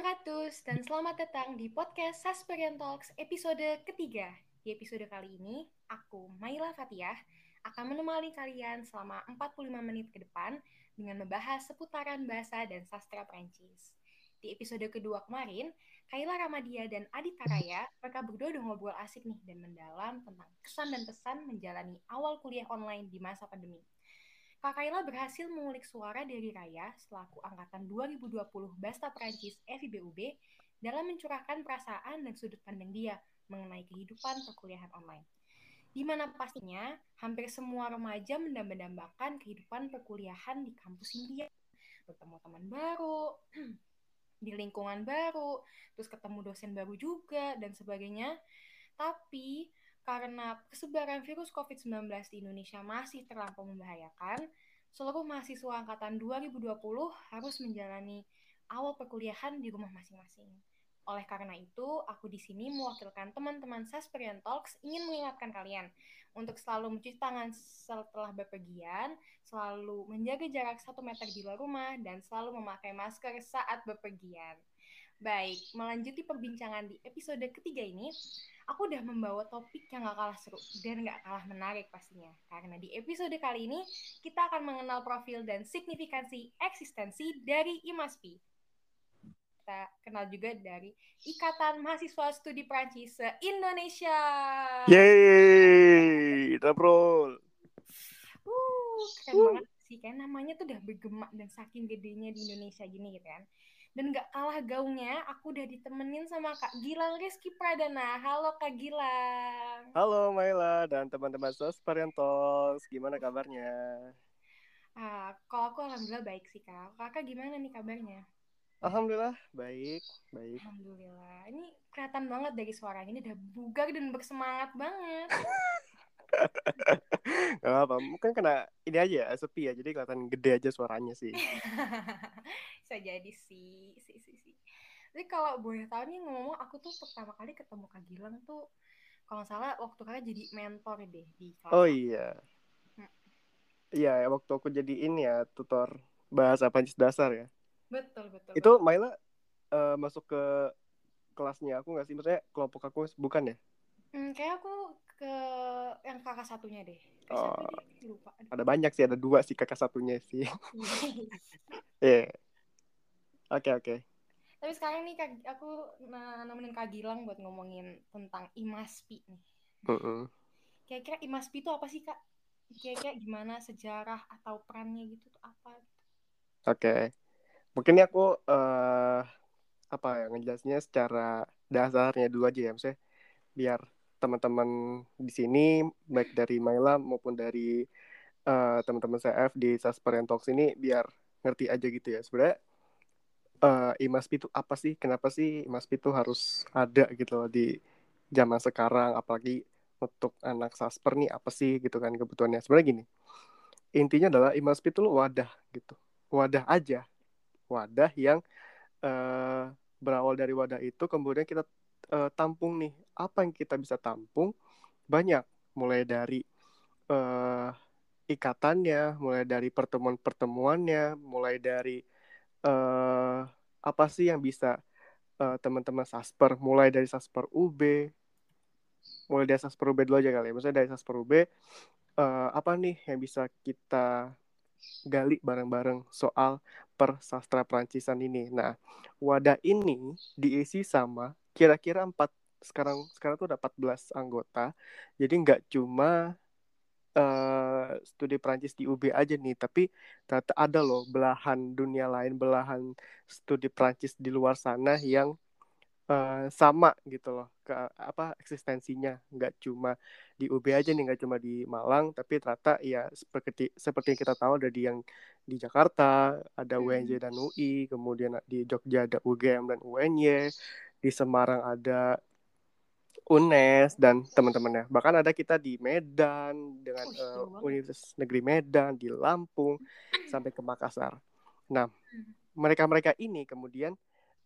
700 dan selamat datang di podcast Sasperian Talks episode ketiga. Di episode kali ini, aku, Maila Fatiah, akan menemani kalian selama 45 menit ke depan dengan membahas seputaran bahasa dan sastra Prancis. Di episode kedua kemarin, Kaila Ramadia dan Adita Raya, mereka berdua udah ngobrol asik nih dan mendalam tentang kesan dan pesan menjalani awal kuliah online di masa pandemi. Kak Kaila berhasil mengulik suara dari Raya selaku angkatan 2020 Basta Perancis FIBUB dalam mencurahkan perasaan dan sudut pandang dia mengenai kehidupan perkuliahan online. Di mana pastinya hampir semua remaja mendambakan kehidupan perkuliahan di kampus India. Bertemu teman baru, di lingkungan baru, terus ketemu dosen baru juga, dan sebagainya. Tapi karena kesebaran virus COVID-19 di Indonesia masih terlampau membahayakan, seluruh mahasiswa angkatan 2020 harus menjalani awal perkuliahan di rumah masing-masing. Oleh karena itu, aku di sini mewakilkan teman-teman Sasperian Talks ingin mengingatkan kalian untuk selalu mencuci tangan setelah bepergian, selalu menjaga jarak satu meter di luar rumah, dan selalu memakai masker saat bepergian. Baik, melanjuti perbincangan di episode ketiga ini, aku udah membawa topik yang gak kalah seru dan gak kalah menarik pastinya. Karena di episode kali ini, kita akan mengenal profil dan signifikansi eksistensi dari IMASPI. Kita kenal juga dari Ikatan Mahasiswa Studi Prancis se-Indonesia. Yeay, Dabrol. Uh, keren uh. banget sih. Kayak namanya tuh udah bergema dan saking gedenya di Indonesia gini gitu kan. Dan gak kalah gaungnya, aku udah ditemenin sama Kak Gilang Rizky Pradana. Halo Kak Gilang. Halo Maila dan teman-teman Sos Parientos. Gimana kabarnya? Ah, kalau aku alhamdulillah baik sih Kak. Kakak gimana nih kabarnya? Alhamdulillah baik, baik. Alhamdulillah. Ini kelihatan banget dari suaranya ini udah bugar dan bersemangat banget. Gak apa, mungkin kena ini aja ya, sepi ya, jadi kelihatan gede aja suaranya sih. Bisa jadi sih, sih, sih, sih. Tapi kalau boleh tahu nih ngomong, aku tuh pertama kali ketemu Kak Gilang tuh, kalau salah waktu kakak jadi mentor deh di kelas. Oh iya. Hmm. Iya, waktu aku jadi ini ya, tutor bahasa Prancis dasar ya. Betul, betul. Itu betul. Maila uh, masuk ke kelasnya aku nggak sih? Maksudnya kelompok aku bukan ya? Hmm, kayak aku ke yang kakak satunya deh. oh, lupa. Ada banyak sih, ada dua sih kakak satunya sih. Iya. Oke oke. Tapi sekarang nih kak, aku nemenin Kak Gilang buat ngomongin tentang IMASPI nih. Mm -hmm. Kira-kira IMASPI itu apa sih kak? Kira-kira gimana sejarah atau perannya gitu tuh apa? Oke. Okay. Mungkin ini aku uh, apa ya ngejelasinnya secara dasarnya dulu aja ya, maksudnya biar teman-teman di sini baik dari Maila maupun dari uh, teman-teman CF di Sasperian Talks ini biar ngerti aja gitu ya. Sebenarnya uh, IMASPI itu apa sih? Kenapa sih IMASPI itu harus ada gitu loh di zaman sekarang? Apalagi untuk anak Sasper nih apa sih gitu kan kebutuhannya? Sebenarnya gini intinya adalah IMASPI itu wadah gitu. Wadah aja. Wadah yang uh, berawal dari wadah itu kemudian kita uh, tampung nih. Apa yang kita bisa tampung? Banyak. Mulai dari uh, ikatannya mulai dari pertemuan-pertemuannya mulai dari uh, apa sih yang bisa uh, teman-teman sasper mulai dari sasper UB mulai dari sasper UB dulu aja kali ya. Maksudnya dari sasper UB uh, apa nih yang bisa kita gali bareng-bareng soal per sastra Perancisan ini. Nah, wadah ini diisi sama kira-kira empat sekarang sekarang tuh ada 14 anggota. Jadi nggak cuma uh, studi Prancis di UB aja nih, tapi ternyata ada loh belahan dunia lain, belahan studi Prancis di luar sana yang uh, sama gitu loh ke apa eksistensinya nggak cuma di UB aja nih nggak cuma di Malang tapi ternyata ya seperti seperti yang kita tahu ada di yang di Jakarta ada UNJ dan UI kemudian di Jogja ada UGM dan UNY di Semarang ada UNES dan teman-temannya. Bahkan ada kita di Medan dengan uh, Universitas Negeri Medan di Lampung sampai ke Makassar. Nah, hmm. mereka-mereka ini kemudian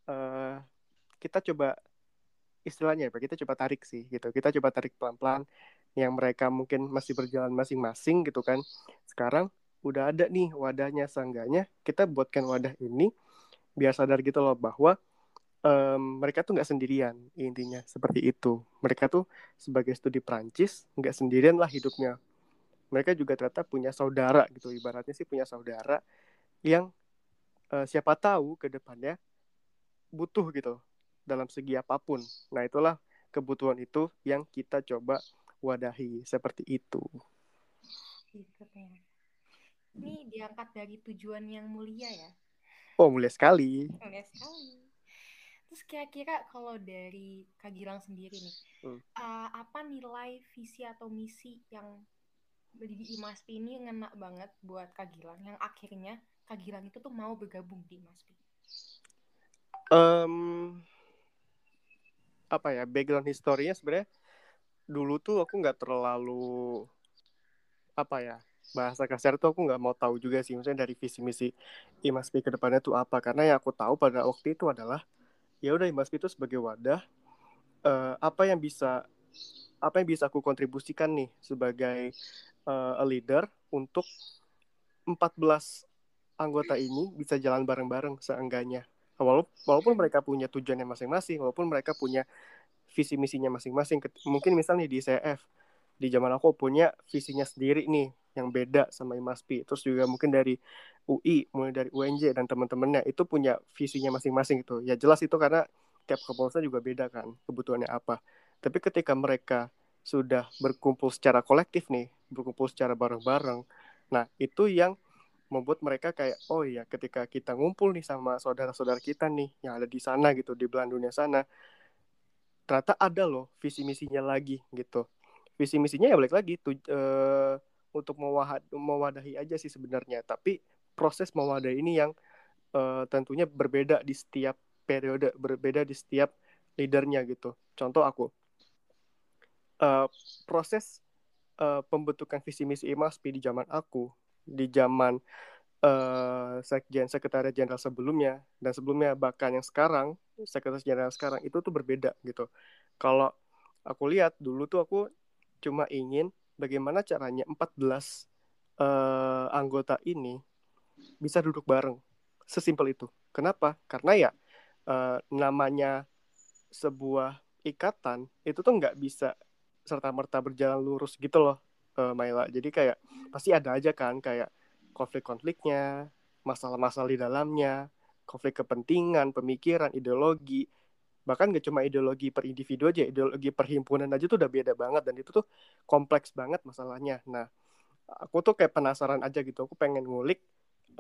uh, kita coba istilahnya ya, kita coba tarik sih gitu. Kita coba tarik pelan-pelan yang mereka mungkin masih berjalan masing-masing gitu kan. Sekarang udah ada nih wadahnya seenggaknya kita buatkan wadah ini biar sadar gitu loh bahwa um, mereka tuh nggak sendirian intinya seperti itu. Mereka tuh sebagai studi Prancis nggak sendirian lah hidupnya. Mereka juga ternyata punya saudara gitu ibaratnya sih punya saudara yang uh, siapa tahu ke depannya butuh gitu dalam segi apa pun. Nah itulah kebutuhan itu yang kita coba wadahi seperti itu. Ini diangkat dari tujuan yang mulia ya? Oh mulia sekali. Mulia sekali Terus kira-kira kalau dari Kak Gilang sendiri nih, hmm. uh, apa nilai visi atau misi yang di IMASPI ini ngena banget buat Kak Gilang yang akhirnya Kak Gilang itu tuh mau bergabung di IMASPI? Um, apa ya background historinya sebenarnya dulu tuh aku nggak terlalu apa ya bahasa kasar tuh aku nggak mau tahu juga sih misalnya dari visi misi IMASPI ke depannya tuh apa karena yang aku tahu pada waktu itu adalah ya udah Imaspi itu sebagai wadah uh, apa yang bisa apa yang bisa aku kontribusikan nih sebagai uh, a leader untuk 14 anggota ini bisa jalan bareng-bareng seenggaknya. Walaupun walaupun mereka punya tujuannya masing-masing walaupun mereka punya visi misinya masing-masing mungkin misalnya di CF di zaman aku punya visinya sendiri nih yang beda sama Imaspi. Terus juga mungkin dari UI, mulai dari UNJ dan teman-temannya itu punya visinya masing-masing itu. Ya jelas itu karena tiap kepolsa juga beda kan kebutuhannya apa. Tapi ketika mereka sudah berkumpul secara kolektif nih, berkumpul secara bareng-bareng, nah itu yang membuat mereka kayak oh iya ketika kita ngumpul nih sama saudara-saudara kita nih yang ada di sana gitu di belahan dunia sana ternyata ada loh visi misinya lagi gitu visi misinya ya balik lagi tuh uh, untuk mewadahi aja sih sebenarnya. Tapi proses mewadahi ini yang uh, tentunya berbeda di setiap periode berbeda di setiap leadernya gitu. Contoh aku uh, proses uh, pembentukan visi misi IMASPI di zaman aku di zaman uh, sekjen sekretariat jenderal sebelumnya dan sebelumnya bahkan yang sekarang sekretaris jenderal sekarang itu tuh berbeda gitu. Kalau aku lihat dulu tuh aku cuma ingin bagaimana caranya 14 uh, eh, anggota ini bisa duduk bareng. Sesimpel itu. Kenapa? Karena ya uh, namanya sebuah ikatan itu tuh nggak bisa serta merta berjalan lurus gitu loh, uh, Maila. Jadi kayak pasti ada aja kan kayak konflik-konfliknya, masalah-masalah di dalamnya, konflik kepentingan, pemikiran, ideologi bahkan gak cuma ideologi per individu aja ideologi perhimpunan aja tuh udah beda banget dan itu tuh kompleks banget masalahnya. Nah aku tuh kayak penasaran aja gitu aku pengen ngulik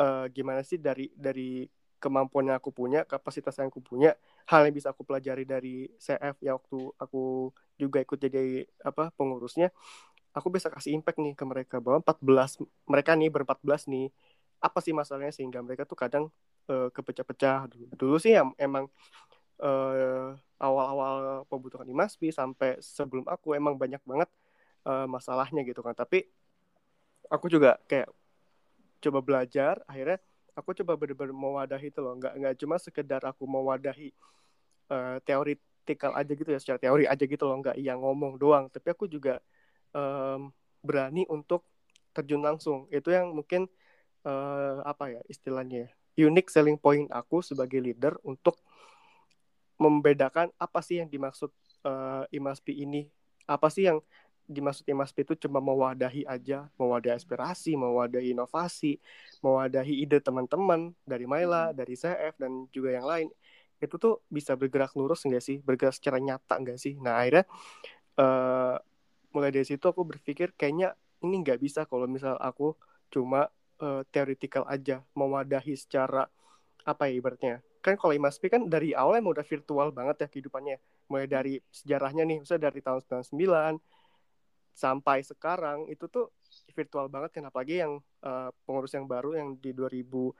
uh, gimana sih dari dari kemampuan yang aku punya kapasitas yang aku punya hal yang bisa aku pelajari dari CF ya waktu aku juga ikut jadi apa pengurusnya. Aku bisa kasih impact nih ke mereka bahwa 14 mereka nih berempat belas nih apa sih masalahnya sehingga mereka tuh kadang uh, kepecah-pecah. Dulu, dulu sih ya, emang uh, awal-awal pembutuhan Imaspi sampai sebelum aku emang banyak banget uh, masalahnya gitu kan. Tapi aku juga kayak coba belajar akhirnya aku coba benar-benar mewadahi itu loh. Nggak nggak cuma sekedar aku mewadahi uh, teoritikal aja gitu ya secara teori aja gitu loh. Nggak yang ngomong doang. Tapi aku juga um, berani untuk terjun langsung. Itu yang mungkin uh, apa ya istilahnya ya, unique selling point aku sebagai leader untuk membedakan apa sih yang dimaksud uh, Imaspi ini. Apa sih yang dimaksud Imaspi itu cuma mewadahi aja mewadahi aspirasi mewadahi inovasi mewadahi ide teman-teman dari Maila hmm. dari CF dan juga yang lain. Itu tuh bisa bergerak lurus enggak sih? Bergerak secara nyata enggak sih? Nah akhirnya uh, mulai dari situ aku berpikir kayaknya ini nggak bisa kalau misal aku cuma uh, theoretical aja mewadahi secara apa ya ibaratnya kan kalau Imaspi kan dari awal emang udah virtual banget ya kehidupannya. Mulai dari sejarahnya nih misalnya dari tahun 99 sampai sekarang itu tuh virtual banget kan. Apalagi yang uh, pengurus yang baru yang di 2019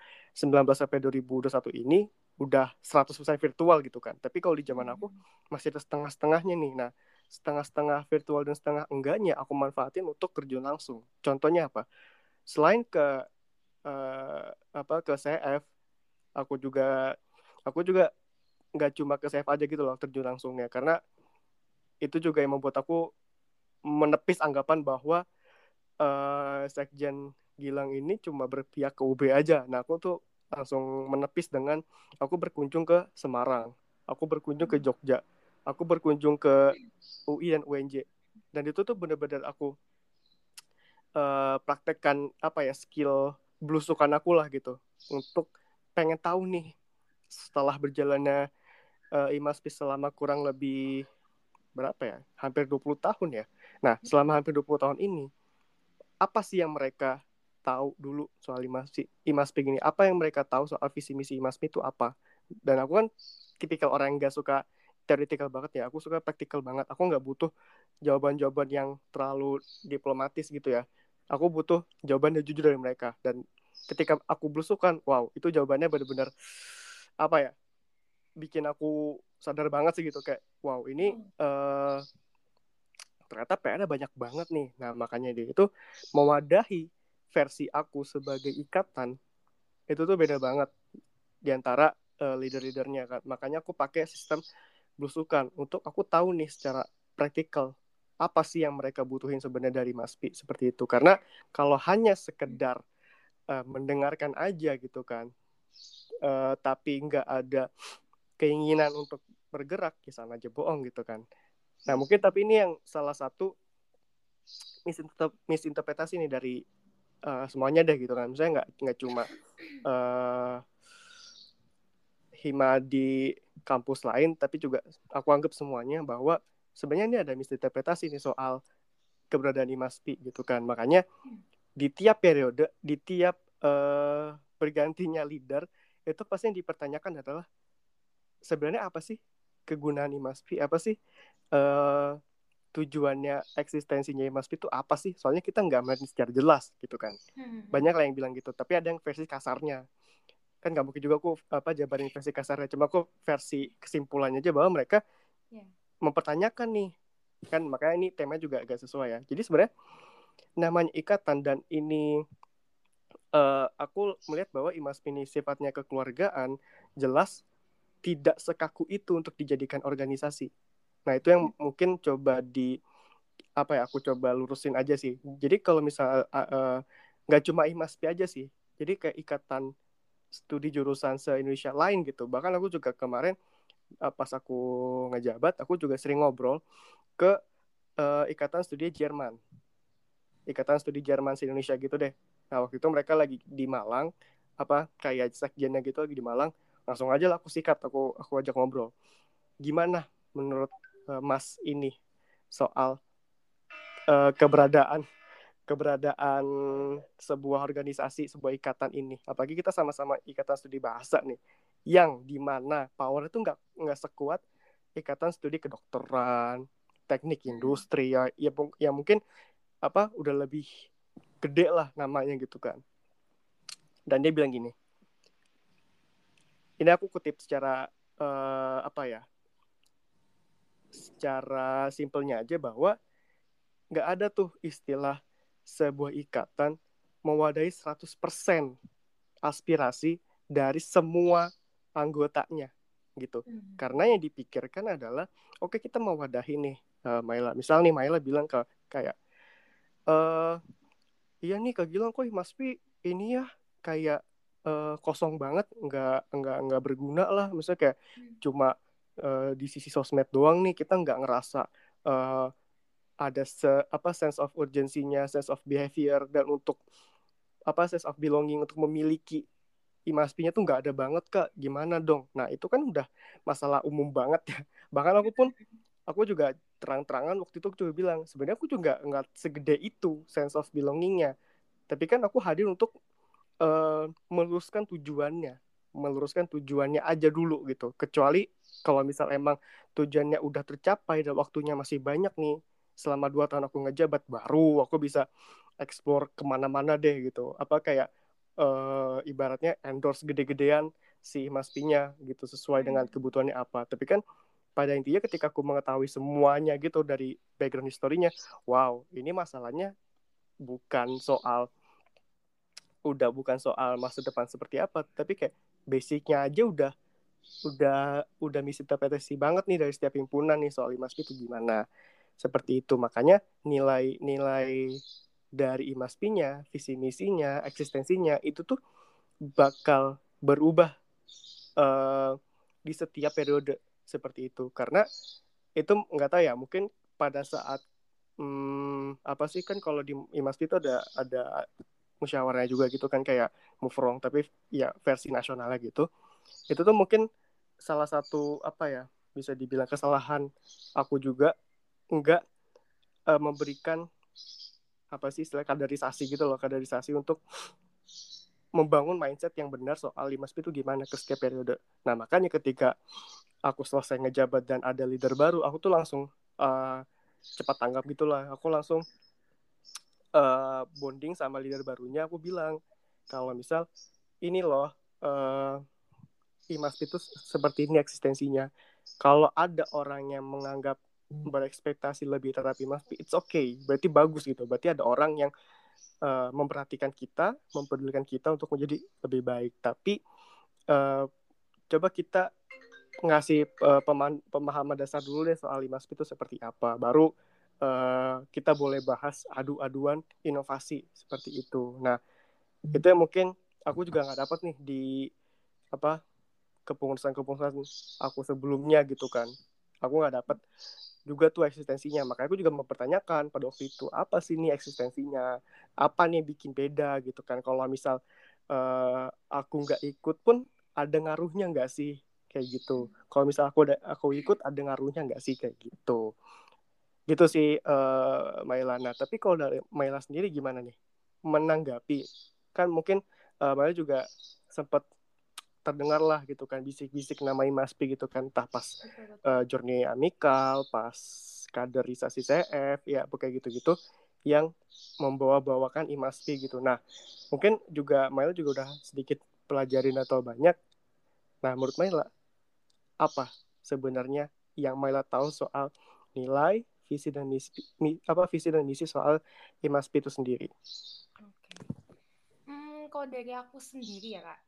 sampai 2021 ini udah 100% virtual gitu kan. Tapi kalau di zaman aku hmm. masih ada setengah-setengahnya nih. Nah setengah-setengah virtual dan setengah enggaknya aku manfaatin untuk terjun langsung. Contohnya apa? Selain ke uh, apa ke CF aku juga aku juga nggak cuma ke save aja gitu loh terjun langsungnya karena itu juga yang membuat aku menepis anggapan bahwa uh, sekjen Gilang ini cuma berpihak ke UB aja. Nah aku tuh langsung menepis dengan aku berkunjung ke Semarang. aku berkunjung ke Jogja aku berkunjung ke UI dan UNJ dan itu tuh bener-bener aku uh, praktekkan apa ya skill belusukan aku lah gitu untuk pengen tahu nih setelah berjalannya uh, Imaspi selama kurang lebih berapa ya? Hampir 20 tahun ya. Nah selama hampir 20 tahun ini apa sih yang mereka tahu dulu soal Imaspi Imaspi ini? Apa yang mereka tahu soal visi misi Imaspi itu apa? Dan aku kan tipikal orang yang gak suka teoretikal banget ya. Aku suka praktikal banget. Aku nggak butuh jawaban-jawaban yang terlalu diplomatis gitu ya. Aku butuh jawaban yang jujur dari mereka. Dan ketika aku belusukan wow itu jawabannya benar-benar apa ya bikin aku sadar banget sih gitu kayak wow ini uh, ternyata PR banyak banget nih. Nah makanya dia itu mewadahi versi aku sebagai ikatan itu tuh beda banget di antara uh, leader-leadernya kan. Makanya aku pakai sistem belusukan untuk aku tahu nih secara praktikal apa sih yang mereka butuhin sebenarnya dari Maspi seperti itu. Karena kalau hanya sekedar uh, mendengarkan aja gitu kan uh, tapi nggak ada keinginan untuk bergerak ya sama aja bohong gitu kan nah mungkin tapi ini yang salah satu misinterpretasi nih dari uh, semuanya deh gitu kan misalnya nggak nggak cuma uh, hima di kampus lain tapi juga aku anggap semuanya bahwa sebenarnya ini ada misinterpretasi nih soal keberadaan Imaspi gitu kan. Makanya di tiap periode, di tiap uh, bergantinya leader itu pasti yang dipertanyakan adalah sebenarnya apa sih kegunaan Imaspi? Apa sih uh, tujuannya eksistensinya Imaspi itu apa sih? Soalnya kita nggak melihat secara jelas gitu kan. Hmm. Banyak lah yang bilang gitu, tapi ada yang versi kasarnya. Kan nggak mungkin juga aku apa jabarin versi kasarnya, cuma aku versi kesimpulannya aja bahwa mereka yeah mempertanyakan nih kan makanya ini tema juga agak sesuai ya jadi sebenarnya namanya ikatan dan ini uh, aku melihat bahwa imas ini sifatnya kekeluargaan jelas tidak sekaku itu untuk dijadikan organisasi. Nah itu yang mungkin coba di apa ya aku coba lurusin aja sih. Jadi kalau misal nggak uh, uh, cuma imaspi aja sih jadi kayak ikatan studi jurusan se Indonesia lain gitu. Bahkan aku juga kemarin uh, pas aku ngejabat aku juga sering ngobrol ke uh, ikatan studi Jerman. Ikatan studi Jerman se Indonesia gitu deh nah waktu itu mereka lagi di Malang apa kayak sekjennya gitu lagi di Malang langsung aja lah aku sikat aku aku ajak ngobrol gimana menurut uh, Mas ini soal uh, keberadaan keberadaan sebuah organisasi sebuah ikatan ini apalagi kita sama-sama ikatan studi bahasa nih yang di mana power itu nggak nggak sekuat ikatan studi kedokteran teknik hmm. industri ya ya, ya mungkin apa udah lebih gede lah namanya gitu kan dan dia bilang gini ini aku kutip secara uh, apa ya secara simpelnya aja bahwa nggak ada tuh istilah sebuah ikatan mewadahi 100% aspirasi dari semua anggotanya gitu. Hmm. Karena yang dipikirkan adalah oke okay, kita mau wadahi nih uh, Maila. Misal nih Maila bilang ke kayak eh iya nih Kak Gilang kok Mas Pi ini ya kayak uh, kosong banget, nggak nggak nggak berguna lah. Misalnya kayak hmm. cuma uh, di sisi sosmed doang nih kita nggak ngerasa uh, ada se apa sense of urgensinya, sense of behavior dan untuk apa sense of belonging untuk memiliki imaspinya tuh nggak ada banget kak gimana dong nah itu kan udah masalah umum banget ya bahkan aku pun aku juga terang-terangan waktu itu juga bilang sebenarnya aku juga nggak segede itu sense of belongingnya tapi kan aku hadir untuk uh, meluruskan tujuannya meluruskan tujuannya aja dulu gitu kecuali kalau misal emang tujuannya udah tercapai dan waktunya masih banyak nih selama dua tahun aku ngejabat baru aku bisa explore ke mana-mana deh gitu apa kayak uh, ibaratnya endorse gede-gedean si Mas Pinya gitu sesuai hmm. dengan kebutuhannya apa. Tapi kan pada intinya ketika aku mengetahui semuanya gitu dari background historinya, wow, ini masalahnya bukan soal udah bukan soal masa depan seperti apa, tapi kayak basicnya aja udah udah udah misinterpretasi banget nih dari setiap himpunan nih soal Mas itu gimana. Seperti itu makanya nilai-nilai dari imaspinya, visi misinya, eksistensinya itu tuh bakal berubah uh, di setiap periode seperti itu karena itu nggak tahu ya mungkin pada saat hmm, apa sih kan kalau di IMASP itu ada ada musyawarahnya juga gitu kan kayak move wrong tapi ya versi nasionalnya gitu itu tuh mungkin salah satu apa ya bisa dibilang kesalahan aku juga enggak uh, memberikan apa sih istilah kaderisasi gitu loh kaderisasi untuk membangun mindset yang benar soal lima itu gimana ke setiap periode. Nah makanya ketika aku selesai ngejabat dan ada leader baru, aku tuh langsung uh, cepat tanggap gitulah. Aku langsung uh, bonding sama leader barunya. Aku bilang kalau misal ini loh uh, Imas itu seperti ini eksistensinya. Kalau ada orang yang menganggap berekspektasi lebih terhadap Imas, it's okay. Berarti bagus gitu. Berarti ada orang yang uh, memperhatikan kita, mempedulikan kita untuk menjadi lebih baik. Tapi uh, coba kita ngasih uh, pemahaman dasar dulu deh soal lima itu seperti apa. Baru uh, kita boleh bahas adu-aduan inovasi seperti itu. Nah, itu yang mungkin aku juga nggak dapat nih di apa kepengurusan-kepengurusan aku sebelumnya gitu kan. Aku nggak dapat juga tuh eksistensinya. Makanya aku juga mempertanyakan pada waktu itu apa sih ini eksistensinya, apa nih yang bikin beda gitu kan. Kalau misal uh, aku nggak ikut pun ada ngaruhnya nggak sih kayak gitu. Kalau misal aku ada aku ikut ada ngaruhnya nggak sih kayak gitu. Gitu sih uh, Mailana. Tapi kalau dari Maila sendiri gimana nih menanggapi? Kan mungkin uh, Maila juga sempat terdengar lah gitu kan bisik-bisik nama Imaspi gitu kan entah pas uh, journey amikal pas kaderisasi CF ya kayak gitu-gitu yang membawa-bawakan Imaspi gitu nah mungkin juga Maila juga udah sedikit pelajarin atau banyak nah menurut Maila apa sebenarnya yang Maila tahu soal nilai visi dan misi apa visi dan misi soal Imaspi itu sendiri kalau dari aku sendiri ya kak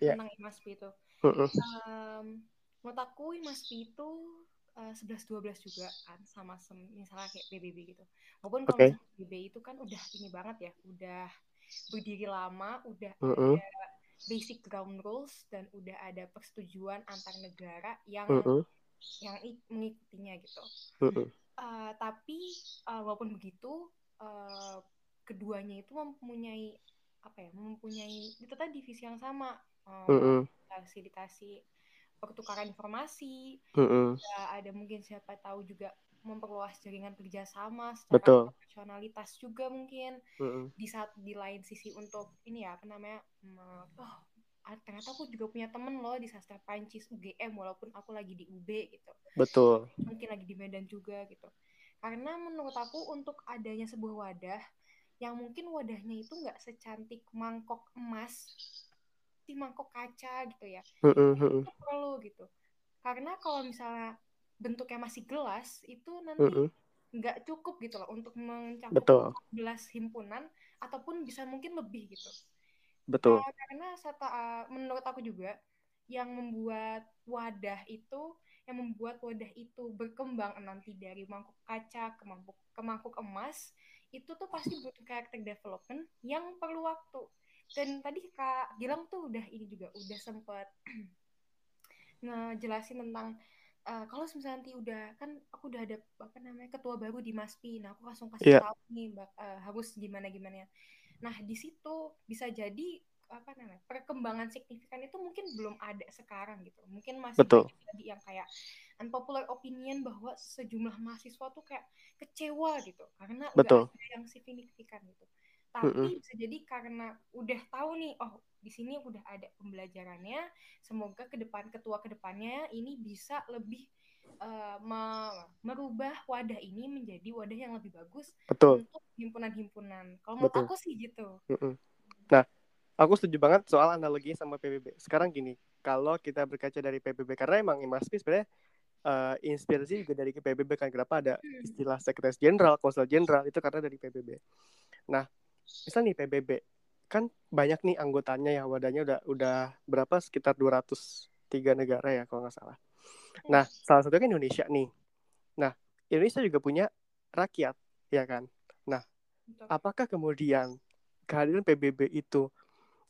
yeah. tentang IMASP itu. Um, menurut aku IMASP itu uh, 11-12 juga kan sama sem misalnya kayak PBB gitu. Walaupun kalau okay. PBB itu kan udah ini banget ya, udah berdiri lama, udah mm -hmm. ada basic ground rules dan udah ada persetujuan antar negara yang mm -hmm. yang mengikutinya gitu. Mm -hmm. uh, tapi uh, walaupun begitu, uh, keduanya itu mempunyai apa ya mempunyai itu tadi divisi yang sama mm -hmm. fasilitasi pertukaran informasi mm -hmm. ya, ada mungkin siapa tahu juga memperluas jaringan kerjasama secara Betul. profesionalitas juga mungkin. Mm -hmm. di saat di lain sisi untuk ini ya apa namanya oh ternyata aku juga punya temen loh di sastra Prancis UGM walaupun aku lagi di UB gitu. Betul. Mungkin lagi di Medan juga gitu. Karena menurut aku untuk adanya sebuah wadah yang mungkin wadahnya itu nggak secantik mangkok emas di mangkok kaca gitu ya. Itu perlu gitu. Karena kalau misalnya bentuknya masih gelas itu nanti nggak cukup gitu loh untuk mencakup gelas himpunan ataupun bisa mungkin lebih gitu. Betul. Nah, karena serta, uh, menurut aku juga yang membuat wadah itu yang membuat wadah itu berkembang nanti dari mangkuk kaca ke mangkuk ke mangkuk emas itu tuh pasti butuh karakter development yang perlu waktu. Dan tadi kak Gilang tuh udah ini juga udah sempet ngejelasin tentang uh, kalau misalnya nanti udah kan aku udah ada apa namanya ketua baru di Maspi nah aku langsung kasih yeah. tahu nih uh, harus gimana gimana nah di situ bisa jadi apa namanya perkembangan signifikan itu mungkin belum ada sekarang gitu mungkin masih Betul. yang kayak unpopular opinion bahwa sejumlah mahasiswa tuh kayak kecewa gitu karena Betul. ada yang signifikan gitu. Tapi mm -hmm. bisa jadi karena udah tahu nih, oh di sini udah ada pembelajarannya. Semoga ke depan ketua ke depannya ini bisa lebih uh, me merubah wadah ini menjadi wadah yang lebih bagus Betul. untuk himpunan-himpunan. Kalau menurut aku sih gitu. Mm -hmm. Nah, aku setuju banget soal analogi sama PBB. Sekarang gini, kalau kita berkaca dari PBB karena emang Imaspi sebenarnya uh, inspirasi juga dari PBB kan kenapa ada hmm. istilah sekretaris jenderal, konsul jenderal itu karena dari PBB. Nah, misal nih PBB kan banyak nih anggotanya ya wadahnya udah udah berapa sekitar 203 negara ya kalau nggak salah. Nah, salah satunya kan Indonesia nih. Nah, Indonesia juga punya rakyat ya kan. Nah, apakah kemudian kehadiran PBB itu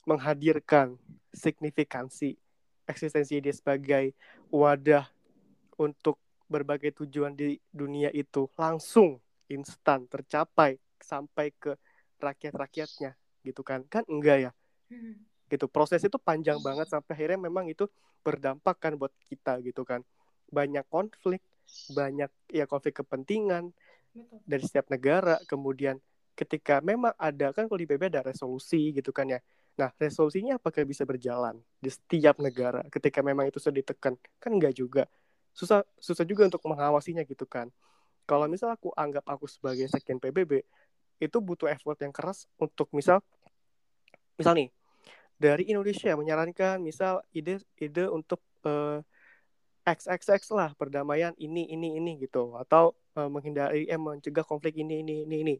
menghadirkan signifikansi eksistensi dia sebagai wadah untuk berbagai tujuan di dunia itu langsung instan tercapai sampai ke rakyat-rakyatnya gitu kan. Kan enggak ya? Hmm. gitu. Proses itu panjang banget sampai akhirnya memang itu berdampak kan buat kita gitu kan. Banyak konflik banyak ya konflik kepentingan Betul. dari setiap negara. Kemudian ketika memang ada kan kalau di PB ada resolusi gitu kan ya. Nah resolusinya apakah bisa berjalan di setiap negara ketika memang itu sudah ditekan? Kan enggak juga. Susah susah juga untuk mengawasinya gitu kan. Kalau misal aku anggap aku sebagai sekjen PBB itu butuh effort yang keras untuk misal misal nih dari Indonesia menyarankan misal ide ide untuk eh, XXX lah perdamaian ini ini ini gitu. Atau eh, menghindari eh mencegah konflik ini ini ini ini.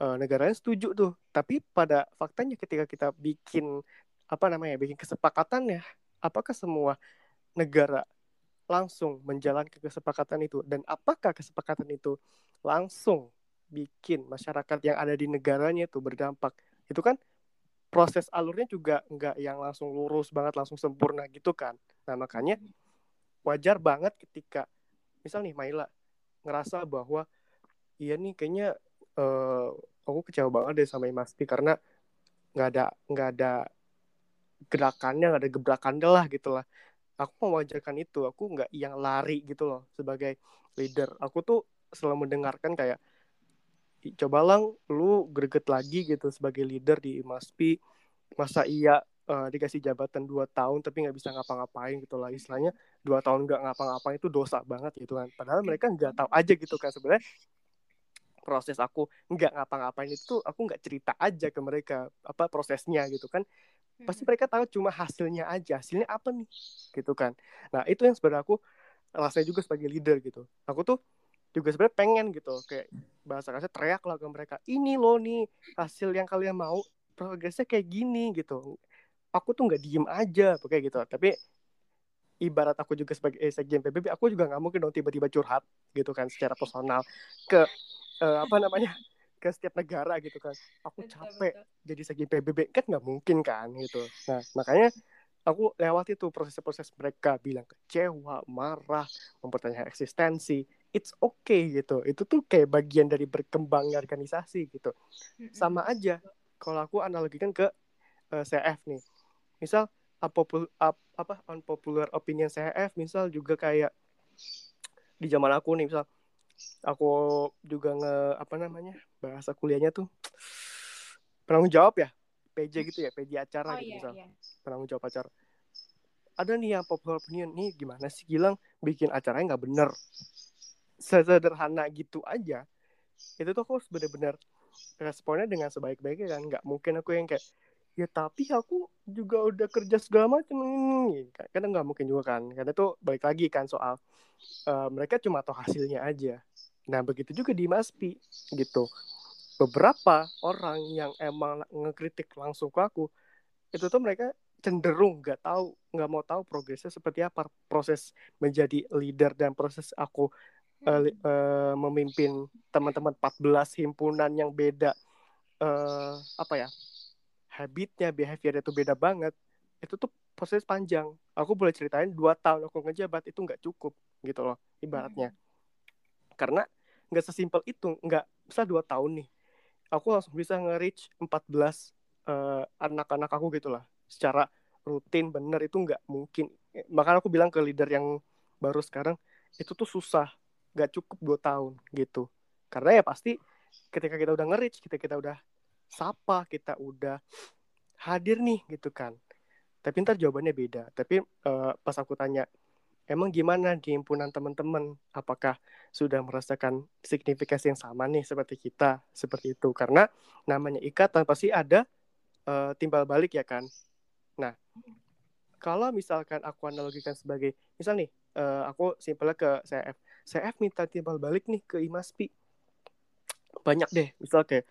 Eh, negaranya setuju tuh. Tapi pada faktanya ketika kita bikin apa namanya bikin kesepakatan ya apakah semua negara langsung menjalankan kesepakatan itu? Dan apakah kesepakatan itu langsung bikin masyarakat yang ada di negaranya itu berdampak. Itu kan proses alurnya juga nggak yang langsung lurus banget langsung sempurna gitu kan. Nah makanya wajar banget ketika misal nih Maila ngerasa bahwa iya nih kayaknya eh, aku kecewa banget deh sama Imaspi karena nggak ada nggak ada gerakannya nggak ada gebrakannya lah gitu lah. Aku mewajarkan itu aku nggak yang lari gitu loh sebagai leader. Aku tuh selalu mendengarkan kayak "I- coba lang lu greget lagi gitu sebagai leader di Imaspi masa iya eh, dikasih jabatan dua tahun tapi nggak bisa ngapa-ngapain gitu lah. Istilahnya dua tahun nggak ngapa-ngapain itu dosa banget gitu kan. Padahal mereka nggak tahu aja gitu kan. Sebenarnya proses aku nggak ngapa-ngapain itu aku nggak cerita aja ke mereka apa prosesnya gitu kan. Pasti mereka tahu cuma hasilnya aja. Hasilnya apa nih? Gitu kan. Nah itu yang sebenarnya aku rasanya juga sebagai leader gitu. Aku tuh juga sebenarnya pengen gitu kayak bahasa kasar teriak lah ke mereka ini loh nih hasil yang kalian mau progresnya kayak gini gitu. Aku tuh nggak diem aja kayak gitu. Tapi ibarat aku juga sebagai eh, sekjen PBB aku juga nggak mungkin dong tiba-tiba curhat gitu kan secara personal ke eh, apa namanya ke setiap negara gitu kan. Aku Betul, capek betul. jadi sekjen PBB kan nggak mungkin kan gitu. Nah makanya aku lewati tuh proses-proses mereka bilang kecewa marah mempertanyakan eksistensi it's okay gitu. Itu tuh kayak bagian dari berkembangnya organisasi gitu. Sama aja kalau aku analogikan ke eh, CF nih. Misal apopul, ap- apa unpopular opinion CF misal juga kayak di zaman aku nih misal aku juga nge apa namanya bahasa kuliahnya tuh penanggung jawab ya PJ gitu ya PJ acara Oh gitu iya, misal. iya. penanggung jawab acara. Ada nih yang popular opinion nih gimana sih Gilang bikin acaranya nggak bener sederhana gitu aja. Itu tuh aku harus bener-bener responnya dengan sebaik-baiknya kan. Nggak mungkin aku yang kayak ya tapi aku juga udah kerja segala macam ini karena nggak mungkin juga kan. Karena itu balik lagi kan soal eh, mereka cuma tahu hasilnya aja. Nah begitu juga di Maspi gitu. Beberapa orang yang emang ngekritik langsung ke aku itu tuh mereka cenderung nggak tahu nggak mau tahu progresnya seperti apa proses menjadi leader dan proses aku li- eh, memimpin teman-teman 14 himpunan yang beda. Eh, apa ya? Habitnya behavior itu beda banget. Itu tuh proses panjang. Aku boleh ceritain dua tahun aku ngejabat itu nggak cukup gitu loh ibaratnya. Karena nggak sesimpel itu nggak bisa dua tahun nih aku langsung bisa nge-reach 14 eh, anak-anak aku gitu lah. Secara rutin bener itu nggak mungkin. Makanya aku bilang ke leader yang baru sekarang itu tuh susah nggak cukup dua tahun gitu. Karena ya pasti ketika kita udah nge-reach kita kita udah sapa kita udah hadir nih gitu kan. Tapi ntar jawabannya beda. Tapi eh, pas aku tanya emang gimana di himpunan teman-teman? Apakah sudah merasakan signifikasi yang sama nih seperti kita? Seperti itu. Karena namanya ikatan pasti ada eh, timbal balik ya kan. Nah kalau misalkan aku analogikan sebagai misal nih eh, aku simpelnya ke CF CF minta timbal balik nih ke Imaspi banyak deh misal kayak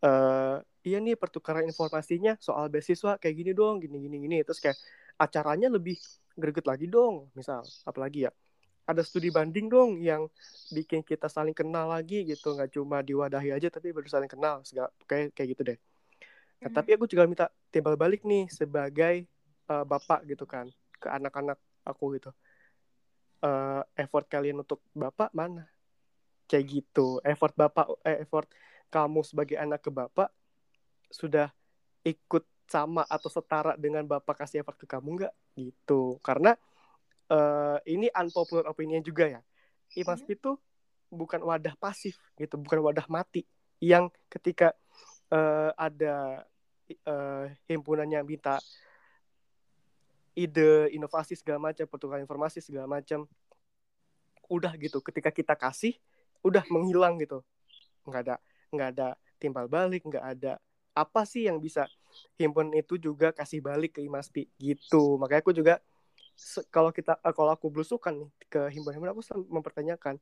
eh iya nih pertukaran informasinya soal beasiswa kayak gini dong gini gini gini. Terus kayak acaranya lebih greget lagi dong misal. Apalagi ya ada studi banding dong yang bikin kita saling kenal lagi gitu. Nggak cuma diwadahi aja tapi baru saling kenal segala kayak kayak gitu deh. Nah, Mhm. tapi aku juga minta timbal balik nih sebagai eh, bapak gitu kan ke anak-anak aku gitu uh, effort kalian untuk bapak mana? Kayak gitu. Effort bapak eh, effort kamu sebagai anak ke bapak sudah ikut sama atau setara dengan bapak kasih effort ke kamu nggak? Gitu. Karena uh, ini unpopular opinion juga ya. Imas hmm. itu bukan wadah pasif gitu bukan wadah mati yang ketika uh, ada uh, himpunan yang minta ide inovasi segala macam pertukaran informasi segala macam udah gitu. Ketika kita kasih udah menghilang gitu. Nggak ada nggak ada timbal balik nggak ada apa sih yang bisa himpunan itu juga kasih balik ke Imaspi gitu. Makanya aku juga kalau kita eh, kalau aku belusukan nih ke himpunan aku selalu mempertanyakan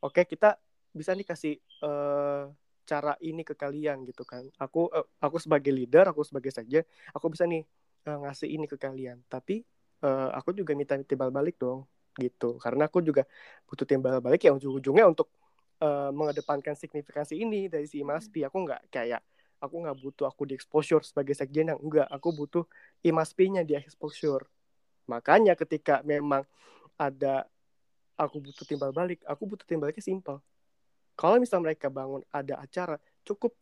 oke okay, kita bisa nih kasih uh, cara ini ke kalian gitu kan. Aku uh, aku sebagai leader aku sebagai sekjen aku bisa nih uh, ngasih ini ke kalian. Tapi uh, aku juga minta timbal balik dong gitu. Karena aku juga butuh timbal balik yang ujung-ujungnya untuk uh, mengedepankan signifikansi ini dari si Imaspi aku nggak kayak aku nggak butuh aku di exposure sebagai sekjen yang enggak. Aku butuh Imaspi-nya di exposure makanya ketika memang ada aku butuh timbal balik aku butuh timbal baliknya simpel. Kalau misalnya mereka bangun ada acara cukup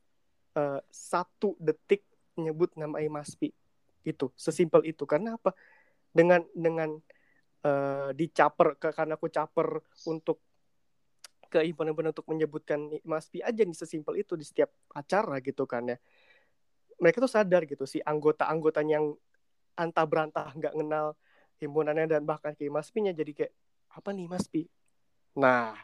uh, satu detik nyebut nama Imaspi itu sesimpel itu. Karena apa? Dengan dengan uh, dicaper ke karena aku caper untuk ke himpunan untuk menyebutkan Maspi aja nih sesimpel itu di setiap acara gitu kan ya. Mereka tuh sadar gitu si anggota-anggotanya yang antah berantah nggak kenal himpunannya dan bahkan ke Maspi-nya jadi kayak apa nih Maspi nah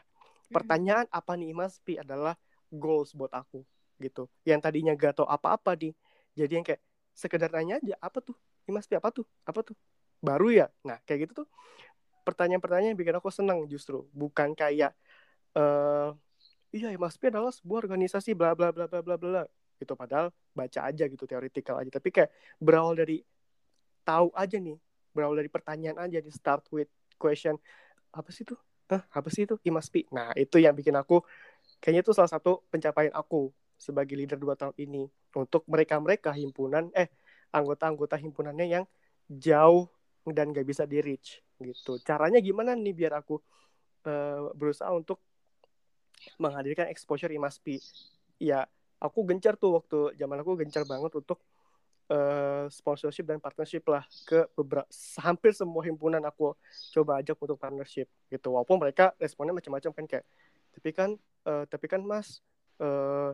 pertanyaan apa nih Maspi adalah goals buat aku gitu. Yang tadinya gak tau apa-apa nih jadi yang kayak sekedar nanya aja apa tuh? Maspi apa tuh? Apa tuh? Baru ya? Nah kayak gitu tuh pertanyaan-pertanyaan yang bikin aku seneng justru. Bukan kayak uh, iya MSP adalah sebuah organisasi bla bla bla bla bla bla gitu. Padahal baca aja gitu teoritikal aja. Tapi kayak berawal dari tahu aja nih berawal dari pertanyaan aja di start with question apa sih itu Hah, apa sih itu? IMASPI nah itu yang bikin aku kayaknya itu salah satu pencapaian aku sebagai leader dua tahun ini untuk mereka-mereka himpunan eh anggota-anggota himpunannya yang jauh dan gak bisa di reach gitu. Caranya gimana nih biar aku uh, berusaha untuk menghadirkan exposure Imaspi ya aku gencar tuh waktu zaman aku gencar banget untuk uh, sponsorship dan partnership lah ke beberapa hampir semua himpunan aku coba ajak untuk partnership gitu. Walaupun mereka responnya macam-macam kan kayak tapi kan uh, tapi kan mas uh,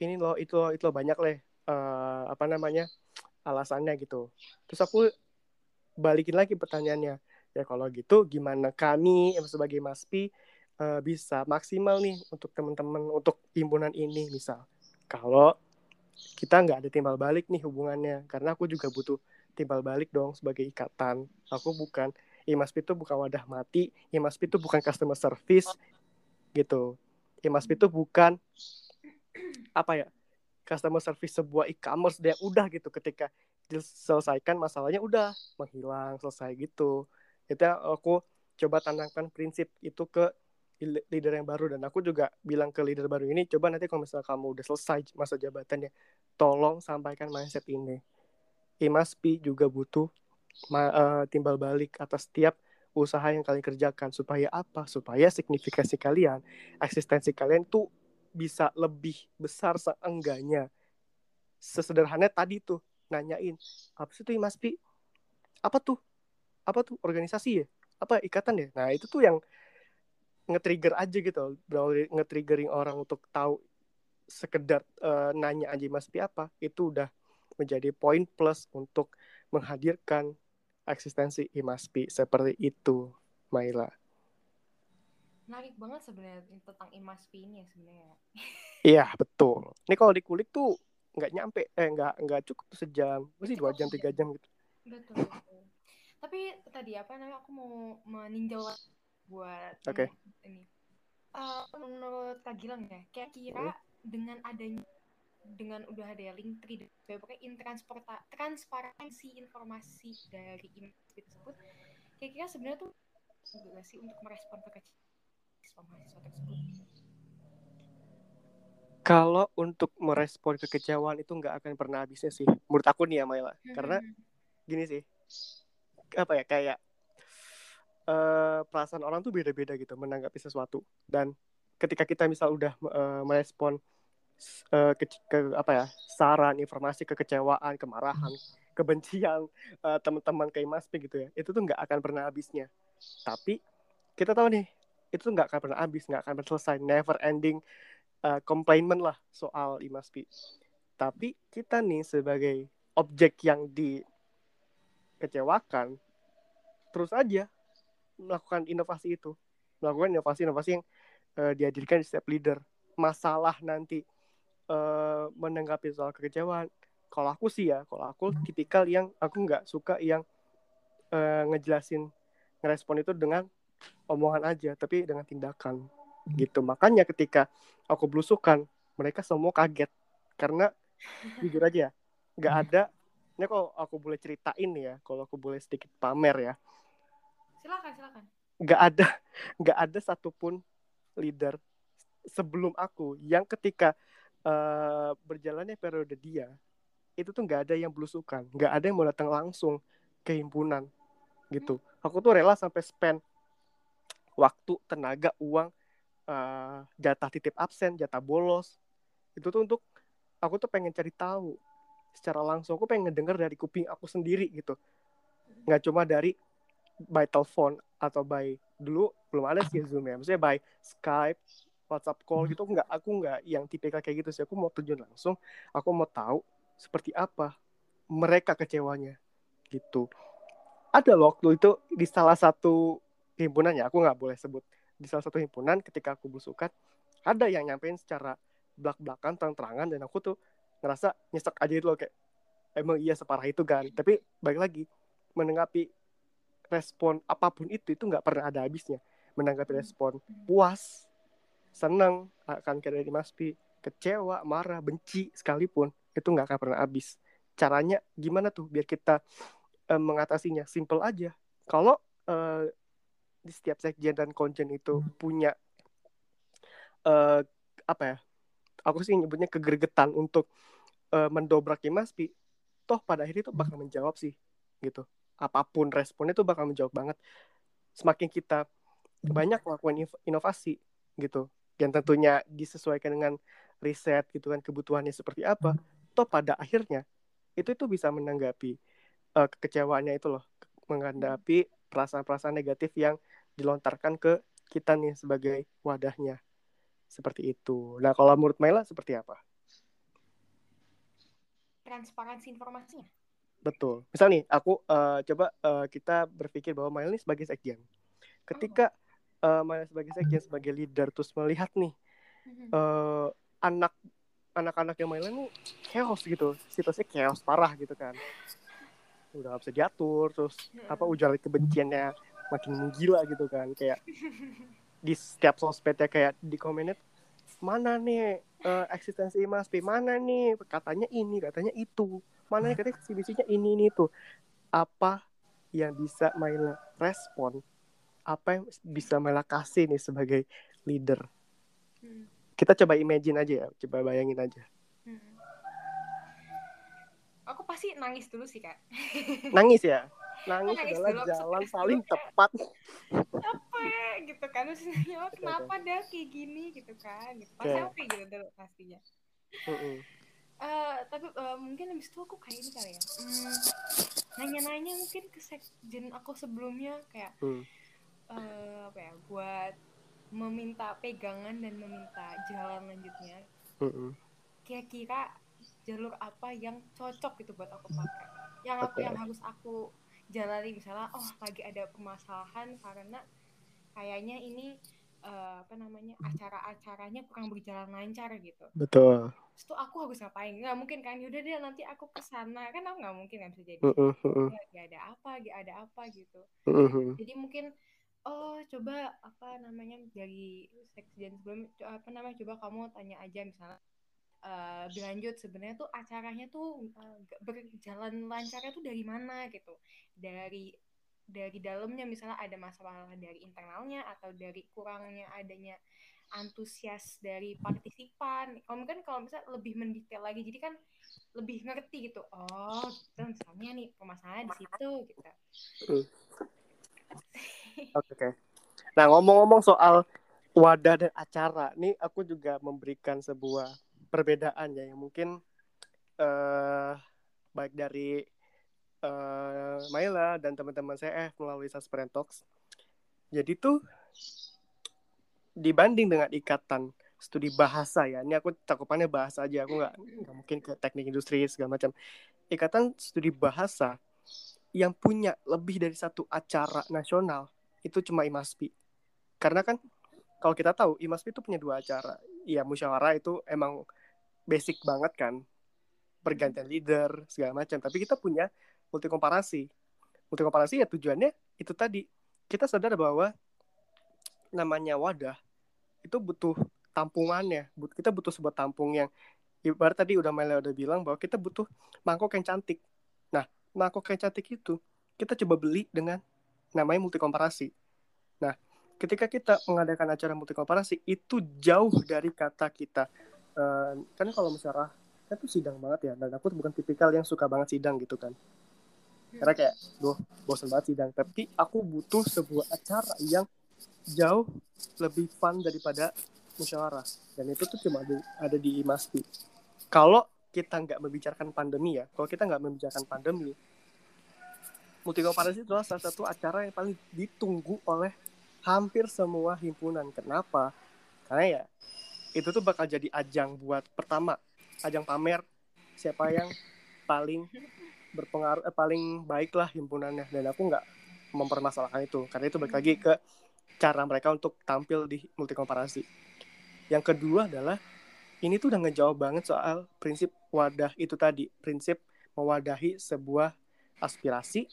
ini loh itu loh itu loh banyak leh uh, apa namanya alasannya gitu. Terus aku balikin lagi pertanyaannya. Ya kalau gitu gimana kami sebagai Maspi uh, bisa maksimal nih untuk teman-teman untuk himpunan ini misal. Kalau kita nggak ada timbal balik nih hubungannya karena aku juga butuh timbal balik dong sebagai ikatan. Aku bukan Imaspi itu bukan wadah mati Imaspi itu bukan customer service gitu. Imaspi itu bukan apa ya customer service sebuah e-commerce dia udah gitu ketika diselesaikan masalahnya udah menghilang selesai gitu. Itu aku coba tanamkan prinsip itu ke leader yang baru. Dan aku juga bilang ke leader baru ini coba nanti kalau misalnya kamu udah selesai masa jabatannya tolong sampaikan mindset ini. Imaspi juga butuh uh, timbal balik atas setiap usaha yang kalian kerjakan. Supaya apa? Supaya signifikasi kalian eksistensi kalian tuh bisa lebih besar seenggaknya. Sesederhana tadi tuh nanyain apa sih tuh Mas Pi? Apa tuh? Apa tuh organisasi ya? Apa ikatan ya? Nah itu tuh yang nge-trigger aja gitu nge-triggering orang untuk tahu sekedar uh, nanya aja Mas Pi apa? Itu udah menjadi poin plus untuk menghadirkan eksistensi Imaspi seperti itu Maila menarik banget sebenarnya tentang Imaspi ini ya sebenarnya. Iya betul. Ini kalau dikulik tuh nggak nyampe eh nggak nggak cukup sejam. Masih dua jam tiga jam gitu. Betul, betul. Tapi tadi apa namanya aku mau meninjau buat okay. ini. Uh, menurut Kak Gilang ya kayak kira hmm. dengan adanya dengan udah ada link tree pokoknya in transporta transparansi informasi dari informasi tersebut kira-kira sebenarnya tuh juga sih untuk merespon kekecewaan mahasiswa tersebut kalau untuk merespon kekecewaan itu nggak akan pernah habisnya sih menurut aku nih ya Maila karena gini sih apa ya kayak uh, perasaan orang tuh beda-beda gitu menanggapi sesuatu. Dan ketika kita misal udah uh, merespon uh, ke, ke apa ya saran informasi kekecewaan kemarahan kebencian uh, teman-teman kayak Mas P gitu ya itu tuh nggak akan pernah habisnya. Tapi kita tahu nih itu nggak akan pernah habis nggak akan pernah selesai. Never ending uh, complainment lah soal Imas P. Tapi kita nih sebagai objek yang dikecewakan terus aja melakukan inovasi itu. Melakukan inovasi-inovasi yang uh, dihadirkan di setiap leader. Masalah nanti uh, menanggapi soal kekecewaan. Kalau aku sih ya kalau aku tipikal yang aku nggak suka yang uh, ngejelasin ngerespon itu dengan omongan aja tapi dengan tindakan. Gitu. Makanya ketika aku belusukan mereka semua kaget. Karena jujur aja nggak ada ini kalau aku boleh ceritain ya kalau aku boleh sedikit pamer ya. Silakan silakan. Nggak ada nggak ada satupun leader sebelum aku yang ketika uh, berjalannya periode dia itu tuh nggak ada yang belusukan. Nggak ada yang mau datang langsung ke himpunan. Gitu. Aku tuh rela sampai spend waktu tenaga uang uh, jatah titip absen jatah bolos. Itu tuh untuk aku tuh pengen cari tahu secara langsung. Aku pengen ngedenger dari kuping aku sendiri gitu. Nggak cuma dari by telepon atau by dulu belum ada sih zoom ya. Maksudnya by skype WhatsApp call gitu nggak. Aku nggak yang tipikal kayak gitu sih. Aku mau tujuan langsung. Aku mau tahu seperti apa mereka kecewanya gitu. Ada loh waktu itu di salah satu himpunan ya aku nggak boleh sebut di salah satu himpunan ketika aku belusukan ada yang nyampein secara belak-belakan terang-terangan dan aku tuh ngerasa nyesek aja itu loh kayak emang iya separah itu kan. Tapi balik lagi menanggapi respon apa pun itu itu nggak pernah ada habisnya. Menanggapi hmm. respon puas senang akan dari Mas Pi kecewa marah benci sekalipun itu nggak akan pernah habis. Caranya gimana tuh biar kita uh, mengatasinya? Simple aja. Kalau uh, di setiap sekjen dan konjen itu punya uh, apa ya aku sih nyebutnya kegergetan untuk uh, mendobrak Pi. Toh pada akhirnya itu bakal menjawab sih gitu. Apa pun responnya itu bakal menjawab banget. Semakin kita banyak melakukan inovasi gitu. Yang tentunya disesuaikan dengan riset gitu kan kebutuhannya seperti apa toh pada akhirnya itu itu bisa menanggapi uh, kekecewaannya itu loh. Menghadapi perasaan-perasaan negatif yang dilontarkan ke kita nih sebagai wadahnya. Seperti itu. Nah kalau menurut Maila seperti apa? Transparansi informasinya? Betul. Misal nih aku uh, coba uh, kita berpikir bahwa Maila ini sebagai sekjen. Ketika uh, Maila sebagai sekjen sebagai leader terus melihat nih uh, anak anak-anak yang mainnya nih chaos gitu. Situasinya chaos parah gitu kan. Udah gak bisa diatur terus apa ujaran kebenciannya makin menggila gitu kan kayak di setiap sosmednya kayak di komennya mana nih uh, eksistensi Mas P mana nih? Katanya ini katanya itu. Mana nih katanya visi ini ini tuh apa yang bisa Maila respon? Apa yang bisa Maila kasih nih sebagai leader? Hmm. Kita coba imagine aja ya coba bayangin aja. Hmm. aku pasti nangis dulu sih kak. Nangis ya nangis, nangis adalah dulu, jalan paling tepat capek gitu kan maksudnya oh, kenapa dah kayak gini gitu kan gitu pasti okay. gitu dulu pastinya uh -uh. Uh, tapi uh, mungkin habis itu aku kayak ini kali ya hmm, nanya-nanya mungkin ke sekjen aku sebelumnya kayak hmm. uh, apa ya buat meminta pegangan dan meminta jalan lanjutnya kira-kira jalur apa yang cocok gitu buat aku pakai yang aku okay. yang harus aku jalani misalnya oh lagi ada permasalahan karena kayaknya ini uh, apa namanya acara-acaranya kurang berjalan lancar gitu. Betul. Terus tuh aku harus ngapain? Nggak mungkin kan? Yaudah deh nanti aku ke sana kan aku nggak mungkin nggak bisa jadi uh-uh. lagi ada apa lagi ada apa gitu. Uh-uh. jadi mungkin oh coba apa namanya dari sekjen sebelum apa namanya coba kamu tanya aja misalnya berlanjut sebenarnya tuh acaranya tuh uh, berjalan lancarnya tuh dari mana gitu dari dari dalamnya misalnya ada masalah dari internalnya atau dari kurangnya adanya antusias dari partisipan. Kalau mungkin kalau misalnya lebih mendetail lagi, jadi kan lebih ngerti gitu. Oh, gitu misalnya nih permasalahannya di situ gitu. Oke, okay, Nah, ngomong-ngomong soal wadah dan acara, nih aku juga memberikan sebuah perbedaan ya yang mungkin uh, baik dari uh, Maila dan teman-teman saya melalui Suspend Talks. Jadi tuh dibanding dengan ikatan studi bahasa ya, ini aku cakupannya bahasa aja, aku nggak mungkin ke teknik industri segala macam. Ikatan studi bahasa yang punya lebih dari satu acara nasional itu cuma IMASPI. Karena kan kalau kita tahu IMASPI itu punya dua acara. Ya musyawarah itu emang basic banget kan. Pergantian leader segala macam. Tapi kita punya multi komparasi. Multi komparasi ya tujuannya itu tadi. Kita sadar bahwa namanya wadah itu butuh tampungannya. Kita butuh sebuah tampung yang ibarat tadi udah Mela udah bilang bahwa kita butuh mangkok yang cantik. Nah, mangkok yang cantik itu kita coba beli dengan namanya multi komparasi. Nah, ketika kita mengadakan acara multi komparasi itu jauh dari kata kita kan kalau misalnya itu sidang banget ya dan aku bukan tipikal yang suka banget sidang gitu kan. Karena kayak duh bosan banget sidang. Tapi aku butuh sebuah acara yang jauh lebih fun daripada musyawarah. Dan itu tuh cuma ada, di IMASPI. Kalau kita nggak membicarakan pandemi ya kalau kita nggak membicarakan pandemi multi adalah salah satu acara yang paling ditunggu oleh hampir semua himpunan. Kenapa? Karena ya itu tuh bakal jadi ajang buat pertama. Ajang pamer siapa yang paling berpengaruh eh, paling baik lah himpunannya. Dan aku nggak mempermasalahkan itu. Karena itu balik lagi ke cara mereka untuk tampil di multi komparasi yang kedua adalah ini tuh udah ngejawab banget soal prinsip wadah itu tadi. Prinsip mewadahi sebuah aspirasi